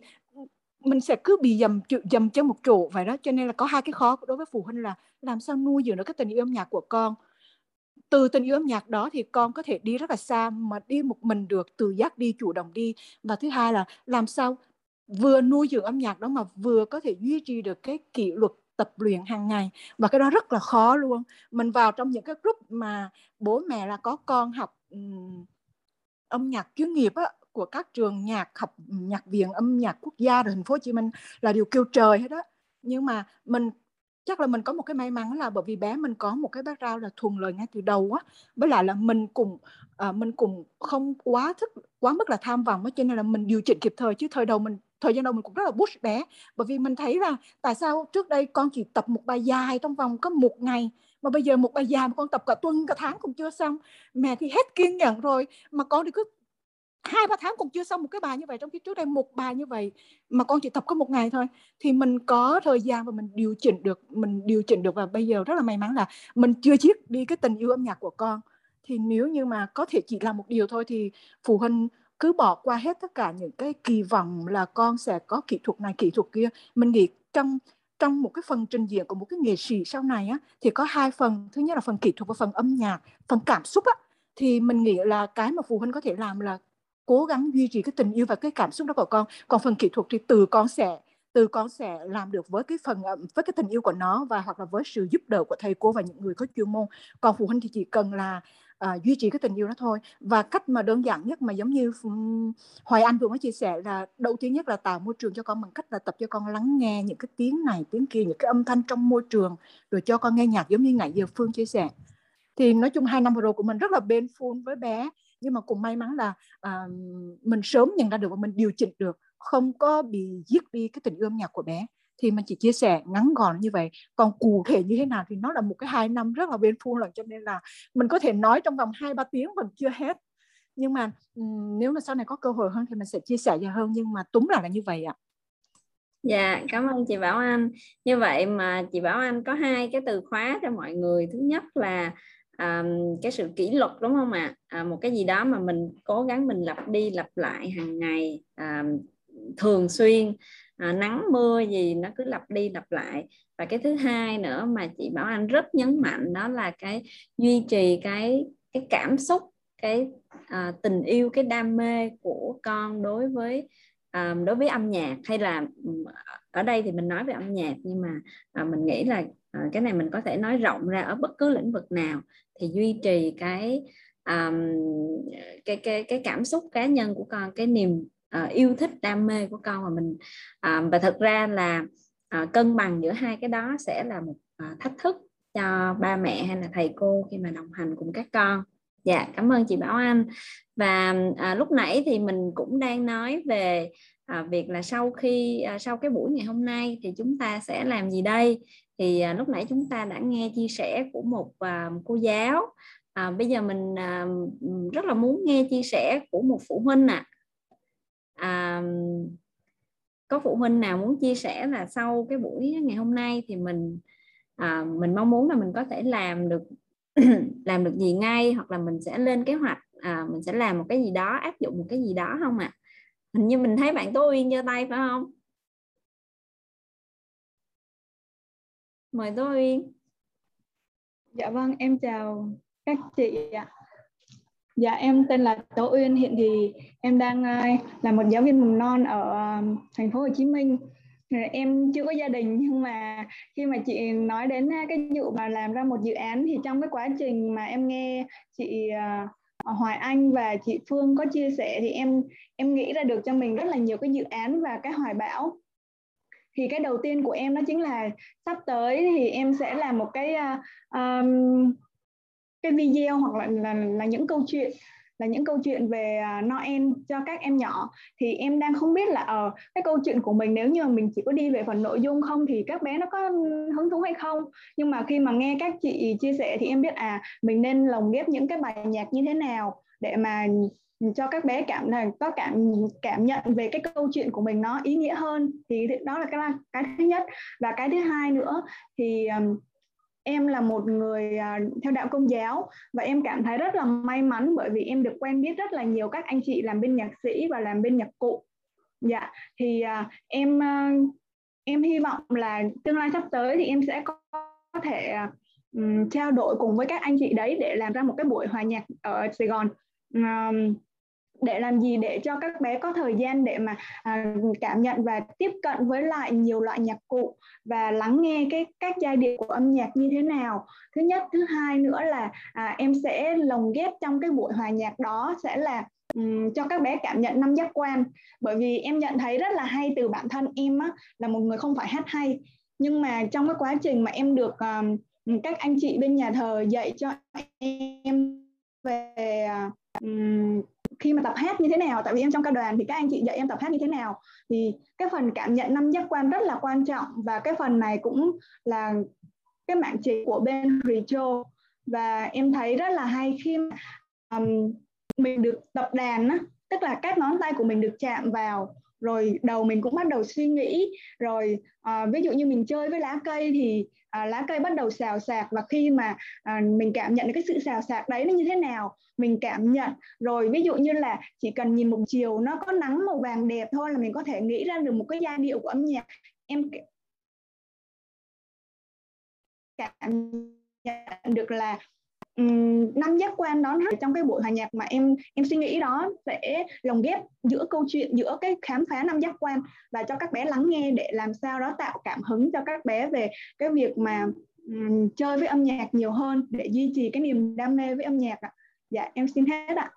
mình sẽ cứ bị dầm dầm chân một chỗ, vậy đó. Cho nên là có hai cái khó đối với phụ huynh là làm sao nuôi dưỡng được cái tình yêu âm nhạc của con. Từ tình yêu âm nhạc đó thì con có thể đi rất là xa mà đi một mình được từ giác đi, chủ động đi. Và thứ hai là làm sao vừa nuôi dưỡng âm nhạc đó mà vừa có thể duy trì được cái kỷ luật tập luyện hàng ngày. Và cái đó rất là khó luôn. Mình vào trong những cái group mà bố mẹ là có con học um, âm nhạc chuyên nghiệp á, của các trường nhạc học nhạc viện âm nhạc quốc gia rồi thành phố Hồ Chí Minh là điều kêu trời hết đó nhưng mà mình chắc là mình có một cái may mắn là bởi vì bé mình có một cái background là thuần lời ngay từ đầu á. Với lại là mình cùng à, ờ, mình cùng không quá thức quá mức là tham vọng cho nên là mình điều chỉnh kịp thời chứ thời đầu mình thời gian đầu mình cũng rất là push bé, bởi vì mình thấy là tại sao trước đây con chỉ tập một bài dài trong vòng có một ngày, mà bây giờ một bài dài mà con tập cả tuần, cả tháng cũng chưa xong. Mẹ thì hết kiên nhẫn rồi, mà con thì cứ hai, ba tháng cũng chưa xong một cái bài như vậy, trong khi trước đây một bài như vậy mà con chỉ tập có một ngày thôi. Thì mình có thời gian và mình điều chỉnh được, mình điều chỉnh được và bây giờ rất là may mắn là mình chưa chiết đi cái tình yêu âm nhạc của con. Thì nếu như mà có thể chỉ làm một điều thôi thì phụ huynh cứ bỏ qua hết tất cả những cái kỳ vọng là con sẽ có kỹ thuật này, kỹ thuật kia. Mình nghĩ trong trong một cái phần trình diễn của một cái nghệ sĩ sau này á, thì có hai phần. Thứ nhất là phần kỹ thuật và phần âm nhạc, phần cảm xúc á. Thì mình nghĩ là cái mà phụ huynh có thể làm là cố gắng duy trì cái tình yêu và cái cảm xúc đó của con. Còn phần kỹ thuật thì từ con sẽ từ con sẽ làm được với cái phần với cái tình yêu của nó và hoặc là với sự giúp đỡ của thầy cô và những người có chuyên môn. Còn phụ huynh thì chỉ cần là uh, duy trì cái tình yêu đó thôi. Và cách mà đơn giản nhất mà giống như um, Hoài Anh vừa mới chia sẻ là đầu tiên nhất là tạo môi trường cho con bằng cách là tập cho con lắng nghe những cái tiếng này tiếng kia những cái âm thanh trong môi trường rồi cho con nghe nhạc giống như nãy giờ Phương chia sẻ. Thì nói chung hai năm vừa rồi của mình rất là bên full với bé nhưng mà cũng may mắn là uh, mình sớm nhận ra được và mình điều chỉnh được không có bị giết đi cái tình yêu âm nhạc của bé thì mình chỉ chia sẻ ngắn gọn như vậy còn cụ thể như thế nào thì nó là một cái hai năm rất là bên full lần cho nên là mình có thể nói trong vòng hai ba tiếng vẫn chưa hết nhưng mà nếu mà sau này có cơ hội hơn thì mình sẽ chia sẻ nhiều hơn nhưng mà túm lại là như vậy ạ Dạ, cảm ơn chị Bảo Anh. Như vậy mà chị Bảo Anh có hai cái từ khóa cho mọi người. Thứ nhất là um, cái sự kỷ luật đúng không ạ? À? À, một cái gì đó mà mình cố gắng mình lặp đi lặp lại hàng ngày, um, thường xuyên à, nắng mưa gì nó cứ lặp đi lặp lại. Và cái thứ hai nữa mà chị Bảo Anh rất nhấn mạnh đó là cái duy trì cái cái cảm xúc cái à, tình yêu cái đam mê của con đối với à, đối với âm nhạc. Hay là ừ, ở đây thì mình nói về âm nhạc nhưng mà à, mình nghĩ là à, cái này mình có thể nói rộng ra ở bất cứ lĩnh vực nào. Thì duy trì cái um, cái cái cái cảm xúc cá nhân của con cái niềm uh, yêu thích đam mê của con à, và mình uh, và thực ra là uh, cân bằng giữa hai cái đó sẽ là một uh, thách thức cho ba mẹ hay là thầy cô khi mà đồng hành cùng các con. Dạ cảm ơn chị Bảo Anh. Và à, lúc nãy thì mình cũng đang nói về à, việc là sau khi à, sau cái buổi ngày hôm nay thì chúng ta sẽ làm gì đây? Thì à, lúc nãy chúng ta đã nghe chia sẻ của một à, cô giáo. À, bây giờ mình à, rất là muốn nghe chia sẻ của một phụ huynh ạ. à à, có phụ huynh nào muốn chia sẻ là sau cái buổi ngày hôm nay thì mình à, mình mong muốn là mình có thể làm được làm được gì ngay hoặc là mình sẽ lên kế hoạch à, mình sẽ làm một cái gì đó áp dụng một cái gì đó không ạ? À? hình như mình thấy bạn Tố Uyên giơ tay phải không? Mời Tố Uyên. Dạ vâng em chào các chị ạ dạ em tên là Tố Uyên. Hiện thì em đang à, là một giáo viên mầm non ở à, thành phố Hồ Chí Minh. Em chưa có gia đình nhưng mà khi mà chị nói đến à, cái vụ mà làm ra một dự án thì trong cái quá trình mà em nghe chị Hoài Anh và chị Phương có chia sẻ thì em em nghĩ ra được cho mình rất là nhiều cái dự án và cái hoài bão. Thì cái đầu tiên của em đó chính là sắp tới thì em sẽ làm một cái uh, um, cái video hoặc là, là là những câu chuyện là những câu chuyện về à, Noel cho các em nhỏ. Thì em đang không biết là ở uh, cái câu chuyện của mình nếu như mình chỉ có đi về phần nội dung không thì các bé nó có hứng thú hay không? Nhưng mà khi mà nghe các chị chia sẻ thì em biết à mình nên lồng ghép những cái bài nhạc như thế nào để mà cho các bé cảm là có cảm cảm nhận về cái câu chuyện của mình nó ý nghĩa hơn. Thì đó là cái cái thứ nhất. Và cái thứ hai nữa thì um, em là một người à, theo đạo công giáo và em cảm thấy rất là may mắn bởi vì em được quen biết rất là nhiều các anh chị làm bên nhạc sĩ và làm bên nhạc cụ. Dạ thì à, em à, em hy vọng là tương lai sắp tới thì em sẽ có, có thể um, trao đổi cùng với các anh chị đấy để làm ra một cái buổi hòa nhạc ở Sài Gòn. Um, để làm gì để cho các bé có thời gian để mà à, cảm nhận và tiếp cận với lại nhiều loại nhạc cụ và lắng nghe cái các giai điệu của âm nhạc như thế nào. Thứ nhất thứ hai nữa là à, em sẽ lồng ghép trong cái buổi hòa nhạc đó sẽ là um, cho các bé cảm nhận năm giác quan. Bởi vì em nhận thấy rất là hay từ bản thân em á, là một người không phải hát hay. Nhưng mà trong cái quá trình mà em được um, các anh chị bên nhà thờ dạy cho em về um, khi mà tập hát như thế nào tại vì em trong ca đoàn thì các anh chị dạy em tập hát như thế nào thì cái phần cảm nhận năm giác quan rất là quan trọng và cái phần này cũng là cái mạng chính của bên Richo và em thấy rất là hay khi um, mình được tập đàn á, tức là các ngón tay của mình được chạm vào rồi đầu mình cũng bắt đầu suy nghĩ. Rồi à, ví dụ như mình chơi với lá cây thì à, lá cây bắt đầu xào xạc và khi mà à, mình cảm nhận được cái sự xào xạc đấy nó như thế nào mình cảm nhận. Rồi ví dụ như là chỉ cần nhìn một chiều nó có nắng màu vàng đẹp thôi là mình có thể nghĩ ra được một cái giai điệu của âm nhạc. Em cảm nhận được là năm giác quan đó trong cái buổi hòa nhạc mà em em suy nghĩ đó sẽ lồng ghép giữa câu chuyện giữa cái khám phá năm giác quan và cho các bé lắng nghe để làm sao đó tạo cảm hứng cho các bé về cái việc mà um, chơi với âm nhạc nhiều hơn để duy trì cái niềm đam mê với âm nhạc ạ. Dạ em xin hết ạ.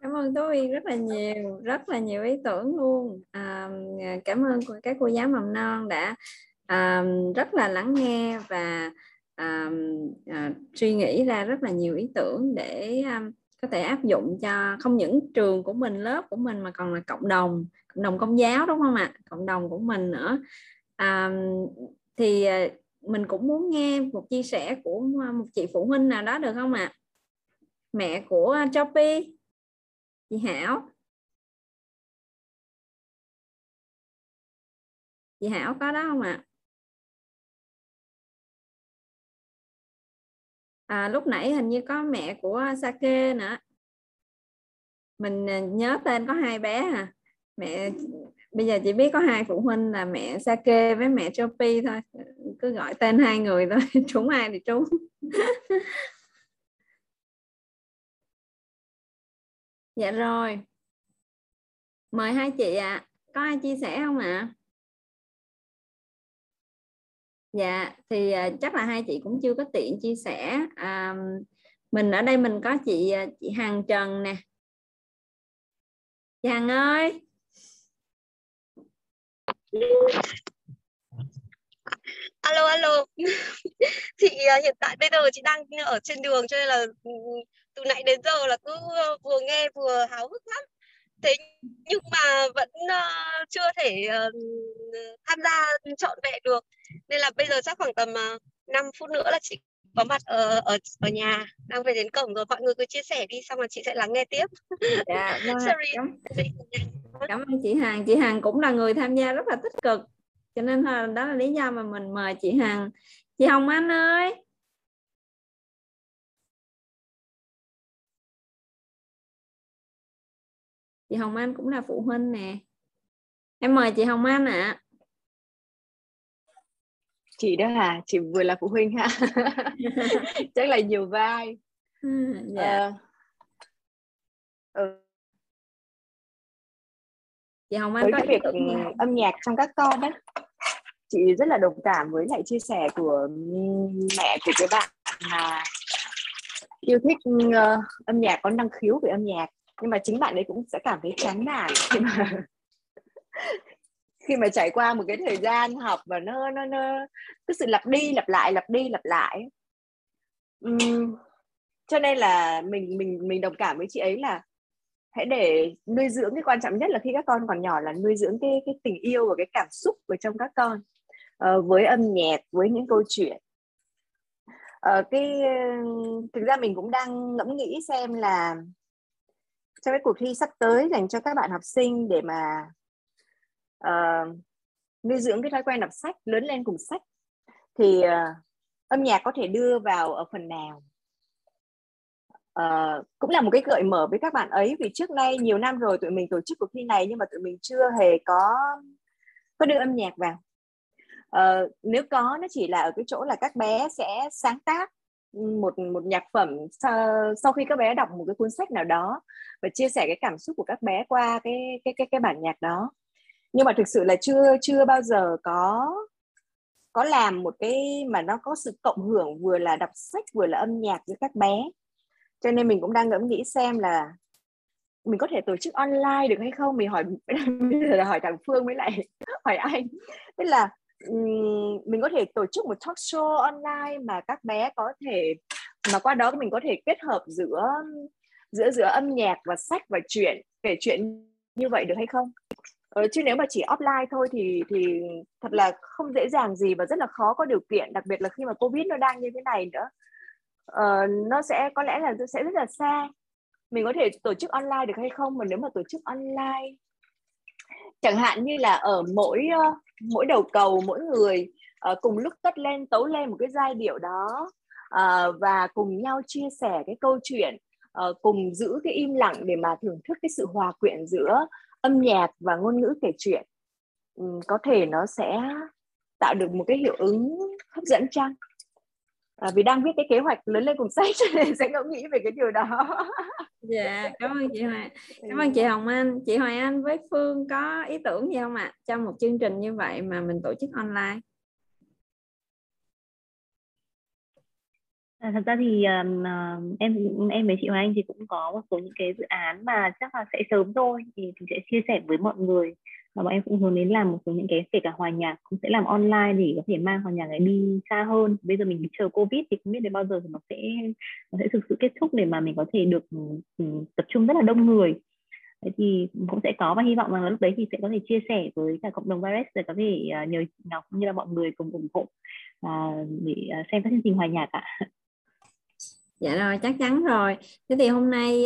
Cảm ơn Tố Uyên rất là nhiều, rất là nhiều ý tưởng luôn. À, à cảm ơn các cô giáo mầm non đã à, rất là lắng nghe và à, à, suy nghĩ ra rất là nhiều ý tưởng để có thể áp dụng cho không những trường của mình lớp của mình mà còn là cộng đồng cộng đồng công giáo đúng không ạ? Cộng đồng của mình nữa. À, thì ờ, mình cũng muốn nghe một chia sẻ của một chị phụ huynh nào đó được không ạ? Mẹ của Choppy. Chị Hảo. Chị Hảo có đó không ạ? à, À, lúc nãy hình như có mẹ của Sake nữa. Mình à, nhớ tên có hai bé à. Mẹ, bây giờ chỉ biết có hai phụ huynh là mẹ Sake với mẹ Chopi thôi. Cứ gọi tên hai người thôi, trúng ai thì trúng. Dạ rồi. Mời hai chị ạ. À. có ai chia sẻ không ạ? à? Dạ thì à, chắc là hai chị cũng chưa có tiện chia sẻ. À, mình ở đây mình có chị à, chị Hằng Trần nè. Chị Hằng ơi. Alo alo. Chị à, hiện tại bây giờ chị đang ở trên đường cho nên là ừ, ừ, từ nãy đến giờ là cứ vừa nghe vừa háo hức lắm thế nhưng mà vẫn uh, chưa thể uh, tham gia trọn vẹn được. Nên là bây giờ chắc khoảng tầm uh, ờ, 5 phút nữa là chị có mặt ở ở ở nhà. Đang về đến cổng rồi mọi người cứ chia sẻ đi xong rồi chị sẽ lắng nghe tiếp. Dạ, vâng. Sorry. Cảm, cảm ơn chị Hằng. Chị Hằng cũng là người tham gia rất là tích cực. Cho nên đó là lý do mà mình mời chị Hằng. Chị Hồng Anh ơi chị Hồng Anh cũng là phụ huynh nè em mời chị Hồng Anh ạ à. chị đó hả chị vừa là phụ huynh ha chắc là nhiều vai dạ. uh, ừ. chị Hồng Anh với có cái việc âm nhạc trong các con đó chị rất là đồng cảm với lại chia sẻ của mẹ của cái bạn mà yêu thích uh, âm nhạc có năng khiếu về âm nhạc nhưng mà chính bạn ấy cũng sẽ cảm thấy chán nản khi mà khi mà trải qua một cái thời gian học và nó nó nó cái sự lặp đi lặp lại lặp đi lặp lại. Uhm, cho nên là mình mình mình đồng cảm với chị ấy là hãy để nuôi dưỡng cái quan trọng nhất là khi các con còn nhỏ là nuôi dưỡng cái cái tình yêu và cái cảm xúc ở trong các con uh, với âm nhạc với những câu chuyện. Uh, cái thực ra mình cũng đang ngẫm nghĩ xem là trong cái cuộc thi sắp tới dành cho các bạn học sinh để mà uh, nuôi dưỡng cái thói quen đọc sách lớn lên cùng sách. Thì uh, âm nhạc có thể đưa vào ở phần nào? Uh, cũng là một cái gợi mở với các bạn ấy vì trước nay nhiều năm rồi tụi mình tổ chức cuộc thi này nhưng mà tụi mình chưa hề có có đưa âm nhạc vào. Uh, nếu có nó chỉ là ở cái chỗ là các bé sẽ sáng tác một một nhạc phẩm sau, sau khi các bé đọc một cái cuốn sách nào đó và chia sẻ cái cảm xúc của các bé qua cái cái cái cái bản nhạc đó. Nhưng mà thực sự là chưa chưa bao giờ có có làm một cái mà nó có sự cộng hưởng vừa là đọc sách vừa là âm nhạc với các bé. Cho nên mình cũng đang ngẫm nghĩ xem là mình có thể tổ chức online được hay không? Mình hỏi bây giờ là hỏi thằng Phương với lại hỏi anh. Tức là mình có thể tổ chức một talk show online mà các bé có thể mà qua đó mình có thể kết hợp giữa giữa giữa âm nhạc và sách và chuyện kể chuyện như vậy được hay không? Ờ, chứ nếu mà chỉ offline thôi thì thì thật là không dễ dàng gì và rất là khó có điều kiện đặc biệt là khi mà covid nó đang như thế này nữa. Ờ, nó sẽ có lẽ là sẽ rất là xa. Mình có thể tổ chức online được hay không? Mà nếu mà tổ chức online chẳng hạn như là ở mỗi uh, mỗi đầu cầu mỗi người uh, cùng lúc cất lên tấu lên một cái giai điệu đó uh, và cùng nhau chia sẻ cái câu chuyện uh, cùng giữ cái im lặng để mà thưởng thức cái sự hòa quyện giữa âm nhạc và ngôn ngữ kể chuyện. Um, có thể nó sẽ tạo được một cái hiệu ứng hấp dẫn chăng? À, vì đang viết cái kế hoạch lớn lên cùng sách cho nên sẽ ngẫm nghĩ về cái điều đó. Dạ cảm ơn chị Hoài cảm ơn chị Hồng Anh. Chị Hoài Anh với Phương có ý tưởng gì không ạ? Trong một chương trình như vậy mà mình tổ chức online. À, thật ra thì um, em em với chị Hoài Anh thì cũng có một số những cái dự án mà chắc là sẽ sớm thôi. Thì, thì sẽ chia sẻ với mọi người và bọn em cũng hướng đến làm một số những cái kể cả hòa nhạc cũng sẽ làm online để có thể mang hòa nhạc này đi xa hơn bây giờ mình chờ covid thì không biết đến bao giờ thì nó sẽ nó sẽ thực sự kết thúc để mà mình có thể được ừ, ừ, tập trung rất là đông người Thế thì cũng sẽ có và hy vọng rằng là lúc đấy thì sẽ có thể chia sẻ với cả cộng đồng virus để có thể à, nhờ Ngọc cũng như là mọi người cùng ủng hộ uh, để à, xem các chương trình hòa nhạc ạ. Dạ rồi chắc chắn rồi. Thế thì hôm nay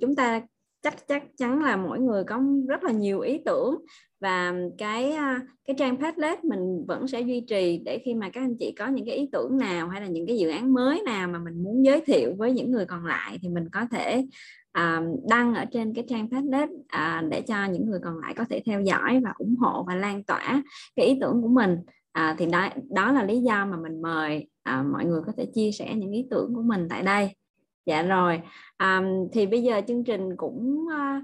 chúng ta chắc chắc chắn là mỗi người có rất là nhiều ý tưởng và cái cái trang Padlet mình vẫn sẽ duy trì để khi mà các anh chị có những cái ý tưởng nào hay là những cái dự án mới nào mà mình muốn giới thiệu với những người còn lại thì mình có thể uh, đăng ở trên cái trang Padlet uh, à, để cho những người còn lại có thể theo dõi và ủng hộ và lan tỏa cái ý tưởng của mình. Uh, thì đó đó là lý do mà mình mời uh, mọi người có thể chia sẻ những ý tưởng của mình tại đây dạ rồi. À, thì bây giờ chương trình cũng à,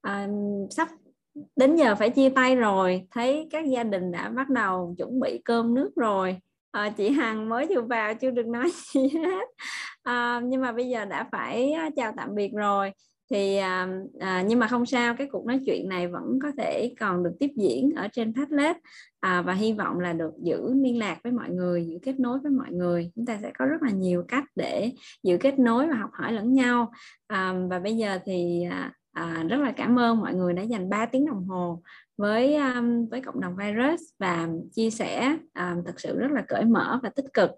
à, sắp đến giờ phải chia tay rồi. Thấy các gia đình đã bắt đầu chuẩn bị cơm nước rồi. À, chị Hằng mới vừa vào chưa được nói gì hết. À, nhưng mà bây giờ đã phải ờ, chào tạm biệt rồi thì à, à, nhưng mà không sao cái cuộc nói chuyện này vẫn có thể còn được tiếp diễn ở trên Padlet. À, và hy vọng là được giữ liên lạc với mọi người giữ kết nối với mọi người. Chúng ta sẽ có rất là nhiều cách để giữ kết nối và học hỏi lẫn nhau. À, và bây giờ thì à, à, rất là cảm ơn mọi người đã dành 3 tiếng đồng hồ với um, với cộng đồng virus và chia sẻ um, thật sự rất là cởi mở và tích cực.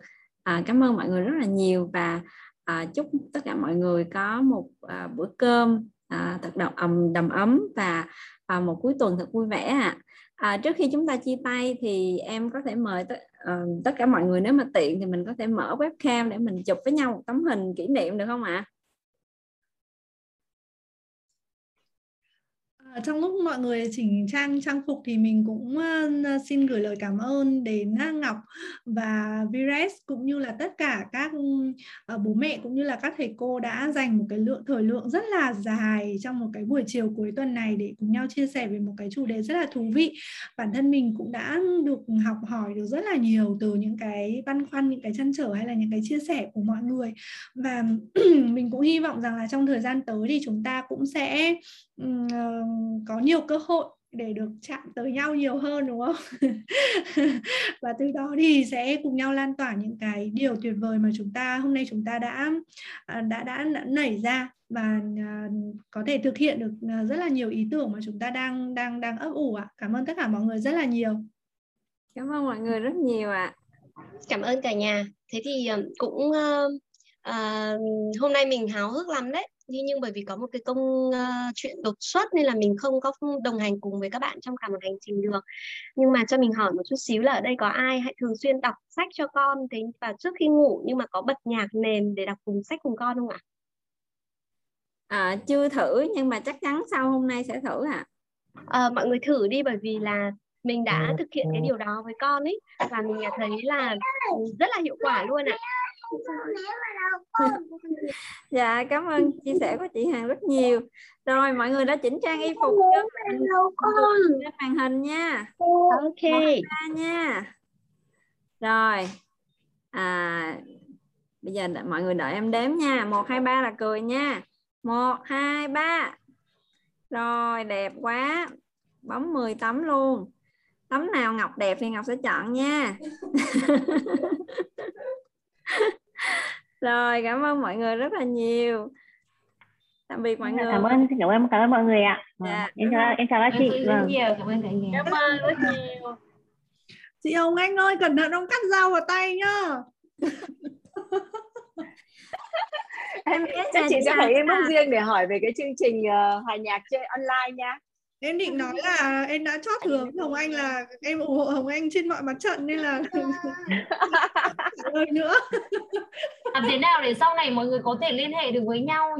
À, cảm ơn mọi người rất là nhiều và à, chúc tất cả mọi người có một à, bữa cơm à, thật đầm ấm đầm ấm và à, một cuối tuần thật vui vẻ ạ à. À, trước khi chúng ta chia tay thì em có thể mời t- uh, ờ, tất cả mọi người nếu mà tiện thì mình có thể mở webcam để mình chụp với nhau một tấm hình kỷ niệm được không ạ? À, À, trong lúc mọi người chỉnh trang trang phục thì mình cũng xin gửi lời cảm ơn đến Ngọc và Vires cũng như là tất cả các ờ, bố mẹ cũng như là các thầy cô đã dành một cái lượng thời lượng rất là dài trong một cái buổi chiều cuối tuần này để cùng nhau chia sẻ về một cái chủ đề rất là thú vị. Bản thân mình cũng đã được học hỏi được rất là nhiều từ những cái băn khoăn, những cái chăn trở hay là những cái chia sẻ của mọi người và mình cũng hy vọng rằng là trong thời gian tới thì chúng ta cũng sẽ có nhiều cơ hội để được chạm tới nhau nhiều hơn đúng không? và từ đó thì sẽ cùng nhau lan tỏa những cái điều tuyệt vời mà chúng ta hôm nay chúng ta đã à, đã đã, đã nảy ra và à, có thể thực hiện được à, rất là nhiều ý tưởng mà chúng ta đang đang đang ấp ủ ạ. Cảm ơn tất cả mọi người rất là nhiều. Cảm ơn mọi người rất nhiều ạ. Cảm ơn cả nhà. Thế thì cũng uh, uh, hôm nay mình háo hức lắm đấy nhưng nhưng bởi vì có một cái công uh, chuyện đột xuất nên là mình không có đồng hành cùng với các bạn trong cả một hành trình được. Nhưng mà cho mình hỏi một chút xíu là ở đây có ai hãy thường xuyên đọc sách cho con thế và trước khi ngủ nhưng mà có bật nhạc nền để đọc cùng sách cùng con không ạ? À, chưa thử nhưng mà chắc chắn sau hôm nay sẽ thử ạ. À. à, mọi người thử đi bởi vì là mình đã thực hiện cái điều đó với con ấy và mình thấy là rất là hiệu quả luôn ạ dạ cảm ơn chia sẻ của chị Hằng rất nhiều. Rồi mọi người đã chỉnh trang y phục trước màn hình nha. Ok. Nha. Rồi. À bây giờ mọi người đợi em đếm nha. Một hai ba là cười nha. Một hai ba. Rồi đẹp quá. Bấm 10 tấm luôn. Tấm nào Ngọc đẹp thì Ngọc sẽ chọn nha rồi cảm ơn mọi người rất là nhiều. Tạm biệt mọi dạ, người. cảm ơn xin cảm ơn cảm ơn mọi người ạ. Dạ. em chào em chào các chị. vâng. nhiều cảm ơn cả nhà. Cảm ơn rất nhiều. Chị Hồng Anh ơi cẩn thận ông cắt dao vào tay nhá. Em chắc chị sẽ phải inbox riêng để hỏi về cái chương trình uh, hòa nhạc chơi online nha em định nói là em đã chót với Hồng Anh là em ủng hộ Hồng Anh trên mọi mặt trận nên là ơi nữa. Làm thế nào để sau này mọi người có thể liên hệ được với nhau